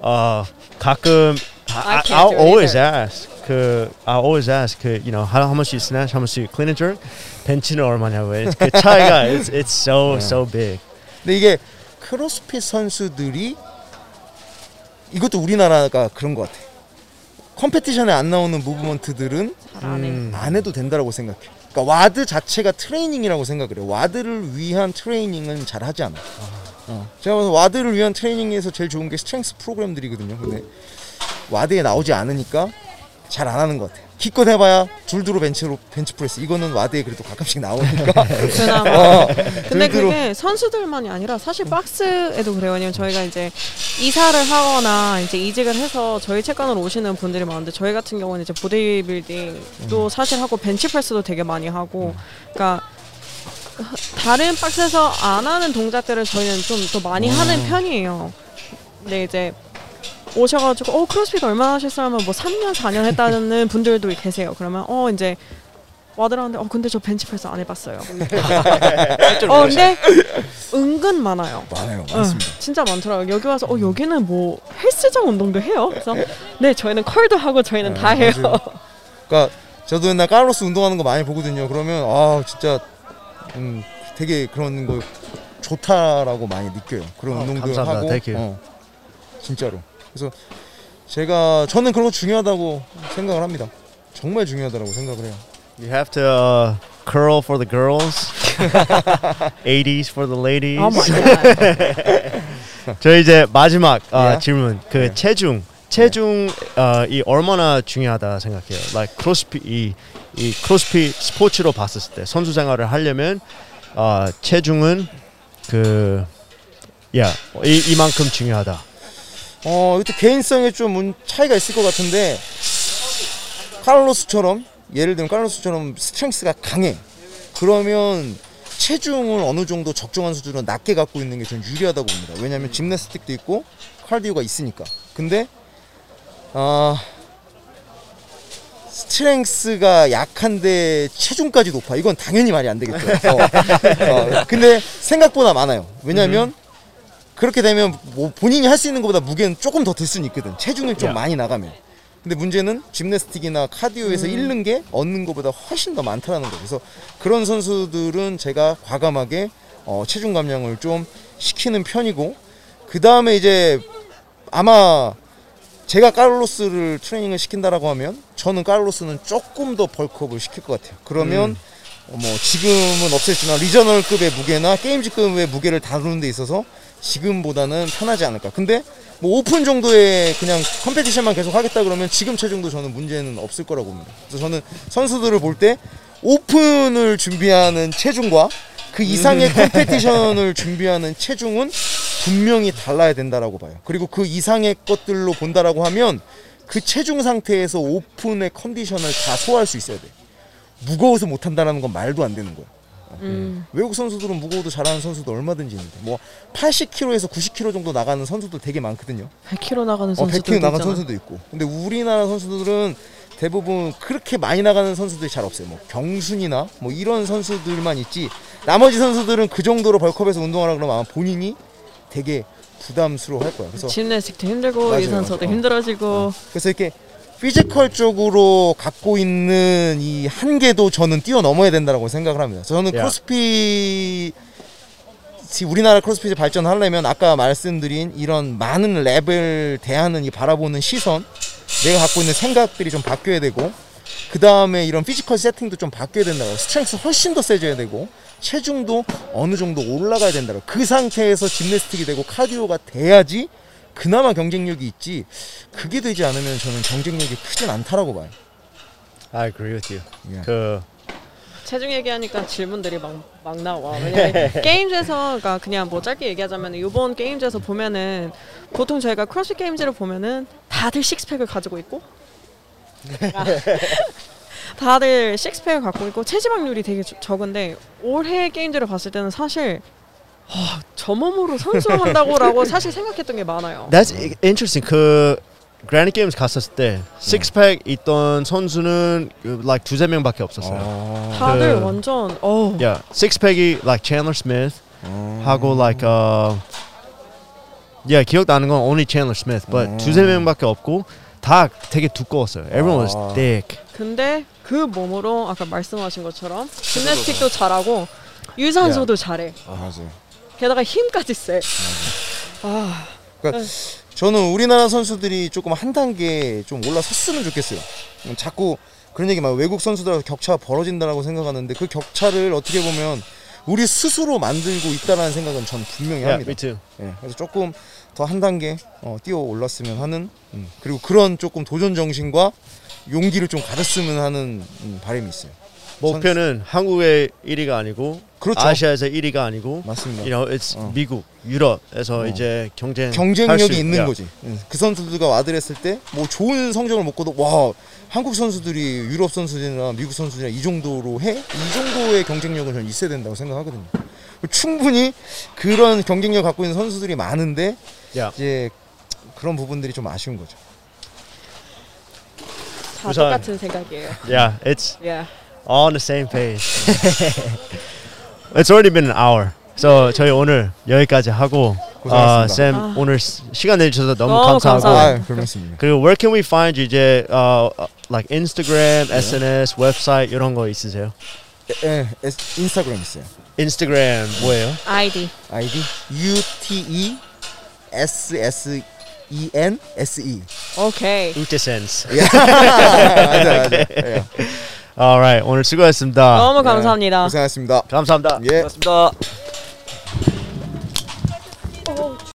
어 가끔 I, I I'll always ask 그 I always ask 그 you know how, how much you snatch, how much you clean and jerk. 벤치는 얼마냐고. It's- 그 차이가 it's, it's so so big. 근데 이게 크로스핏 선수들이 이것도 우리나라가 그런 것 같아. competition에 안 나오는 movement들은 해. 음. 안 해도 된다라고 생각해. 그러니까 WOD 자체가 트레이닝이라고 생각을 해. WOD를 위한 트레이닝은 잘 하지 않아. 어. 제가 봐서 WOD를 위한 트레이닝에서 제일 좋은 게 strength 프로그램들이거든요. 근데 WOD에 나오지 않으니까 잘 안 하는 것 같아. 기껏 해봐야 줄드로 벤치로 bench press 이거는 WOD에 그래도 가끔씩 나오니까. (laughs) 그나마. 어, 근데 줄드로. 그게 선수들만이 아니라 사실 박스에도 그래요. 왜냐면 저희가 이제 이사를 하거나 이제 이직을 해서 저희 체육관으로 오시는 분들이 많은데 저희 같은 경우는 이제 보디빌딩도 사실 하고 bench press도 되게 많이 하고 그러니까 다른 박스에서 안 하는 동작들을 저희는 좀 더 많이 하는 편이에요. 근데 이제 오셔가지고 어 크로스핏 얼마나 하셨어요? 하면 뭐 3년 4년 했다는 (laughs) 분들도 계세요. 그러면 어 이제 와드라는데 어 근데 저 벤치프레스 안 해봤어요. (laughs) 어 근데 은근 많아요. 많아요, 응, 많습니다. 진짜 많더라고요. 여기 와서 어 여기는 뭐 헬스장 운동도 해요. 그래서 네 저희는 컬도 하고 저희는 다 해요. 맞아요. 그러니까 저도 옛날 카를로스 운동하는 거 많이 보거든요. 그러면 아 진짜 음, 되게 그런 거 좋다라고 많이 느껴요. 그런 어, 운동들 감사합니다. 하고 you. 어, 진짜로. 그래서 제가 저는 그런 거 중요하다고 생각을 합니다. 정말 중요하다고 생각을 해요. You have to uh, curl for the girls, (laughs) abs for the ladies. 어 my 저 이제 마지막 어, 예? 질문 그 예. 체중 체중 어, 이 얼마나 중요하다 생각해요. Like CrossFit 이, 이 크로스핏 스포츠로 봤을 때 선수 생활을 하려면 어, 체중은 그 야, 이, 이만큼 중요하다. 어, 이것도 개인성에 좀 문- 차이가 있을 것 같은데 카를로스처럼 예를 들면 카를로스처럼 strength가 강해. 그러면 체중을 어느 정도 적정한 수준으로 낮게 갖고 있는 게 전 유리하다고 봅니다. 왜냐하면 gymnastic도 있고 카디오가 있으니까. 근데 아 스트렝스가 약한데 체중까지 높아. 이건 당연히 말이 안 되겠죠. 어. 어, 근데 생각보다 많아요. 왜냐하면 그렇게 되면 뭐 본인이 할 수 있는 것보다 무게는 조금 더 들 수는 있거든. 체중을 좀 야. 많이 나가면. 근데 문제는 짐내스틱이나 카디오에서 잃는 게 얻는 것보다 훨씬 더 많다라는 거예요. 그래서 그런 선수들은 제가 과감하게 어, 체중 감량을 좀 시키는 편이고 그 다음에 이제 아마 제가 카를로스를 트레이닝을 시킨다라고 하면 저는 카를로스는 조금 더 bulk up을 시킬 것 같아요. 그러면 어, 뭐 지금은 없앴지만 Regional급의 무게나 Games급의 무게를 다루는 데 있어서 지금보다는 편하지 않을까. 근데 뭐 오픈 정도의 그냥 competition만 계속 하겠다 그러면 지금 체중도 저는 문제는 없을 거라고 봅니다. 그래서 저는 선수들을 볼 때 Open을 준비하는 체중과 그 이상의 competition을 (laughs) 준비하는 체중은 분명히 달라야 된다라고 봐요. 그리고 그 이상의 것들로 본다라고 하면 그 체중 상태에서 Open의 컨디션을 다 소화할 수 있어야 돼. 무거워서 못 한다라는 건 말도 안 되는 거야. 음. 외국 선수들은 무거워도 잘하는 선수도 얼마든지 있는데 뭐 80kg에서 90kg 정도 나가는 선수들 되게 많거든요. 100kg 나가는 어, 선수도 100kg 나가는 있잖아. 선수도 있고. 근데 우리나라 선수들은 대부분 그렇게 많이 나가는 선수들이 잘 없어요. 뭐 경순이나 뭐 이런 선수들만 있지. 나머지 선수들은 그 정도로 bulk up해서 운동하라 그러면 아마 본인이 되게 부담스러워 할 거야. 그래서 gymnastic도 힘들고 맞아요, 유산소도 맞아요. 어. 힘들어지고 그래서 이렇게 physical적으로 갖고 있는 이 한계도 저는 뛰어넘어야 된다고 생각을 합니다. 저는 야. 크로스핏 우리나라 CrossFit이 발전하려면 아까 말씀드린 이런 많은 rep을 대하는 이 바라보는 시선, 내가 갖고 있는 생각들이 좀 바뀌어야 되고, 그 다음에 이런 physical 세팅도 좀 바뀌어야 된다고. strength 훨씬 더 세져야 되고, 체중도 어느 정도 올라가야 된다고. 그 상태에서 gymnastic이 되고 cardio가 돼야지 그나마 경쟁력이 있지. 그게 되지 않으면 저는 경쟁력이 크진 않다라고 봐요. I agree with you. 예. 그 체중 얘기하니까 질문들이 막, 막 나와. (laughs) 왜냐면 Games에서 그러니까 그냥 뭐 짧게 얘기하자면 이번 Games에서 보면은 보통 저희가 크로스핏 게임즈를 보면은 다들 식스팩을 가지고 있고 (laughs) 다들 식스팩을 갖고 있고 체지방률이 되게 저- 적은데 올해 게임즈를 봤을 때는 사실 와, 저 몸으로 선수한다고라고 (laughs) 사실 생각했던 게 많아요. That's interesting. 그 그라니 게임스 갔었을 때 식스팩 있던 선수는 그, like 두세 명밖에 없었어요. 아, 다들 그- 완전 어 Yeah, 식스팩이 like Chandler Smith 하고 like uh yeah 기억나는 건 only Chandler Smith, but 음. 두세 명밖에 없고 다 되게 두꺼웠어요. Everyone was 아. thick. 근데 그 몸으로 아까 말씀하신 것처럼 짐내스틱도 잘하고 유산소도 잘해. 맞아요. 게다가 힘까지 세. 아, 그러니까 저는 우리나라 선수들이 조금 한 단계 좀 올라섰으면 좋겠어요. 음, 자꾸 그런 얘기 막 외국 선수들하고 격차가 벌어진다라고 생각하는데 그 격차를 어떻게 보면 우리 스스로 만들고 있다라는 생각은 저는 분명히 Yeah, 합니다. 예, 그래서 조금 더 한 단계 어, 뛰어 올랐으면 하는 음, 그리고 그런 조금 도전 정신과 용기를 좀 가졌으면 하는 음, 바람이 있어요. 목표는 한국의 1위가 아니고 그렇죠. 아시아에서 1위가 아니고 맞습니다. you know it's 어. 미국, 유럽에서 어. 이제 경쟁 할 경쟁력이 수- 있는 yeah. 거지. 응. 그 선수들과 와드했을 때 뭐 좋은 성적을 먹고도 와 한국 선수들이 유럽 선수들이나 미국 선수들이나 이 정도로 해? 이 정도의 경쟁력은 저는 있어야 된다고 생각하거든요. 충분히 그런 경쟁력 갖고 있는 선수들이 많은데 Yeah. 이제 그런 부분들이 좀 아쉬운 거죠. 다 우선- 똑같은 생각이에요. Yeah, it's 예. All on the same page. (laughs) It's already been an hour. So 저희 오늘 여기까지 하고 아, 고생하셨습니다. 쌤 아. 오늘 시- 시간 내주셔서 너무 너무 감사하고 감사합니다. 아, 그렇습니다. 그리고 where can we find you 이제 어, 어, like Instagram, SNS, 웹사이트 이런 거 있으세요? 예, 예, 인스타그램 있어요. 인스타그램 뭐예요? 아이디. 아이디 U T E S S E N S E. 오케이. 우테센스. 맞아, 맞아. 예. Alright 오늘 수고하셨습니다. 너무 감사합니다. 고생하셨습니다. 감사합니다. 예. 고맙습니다.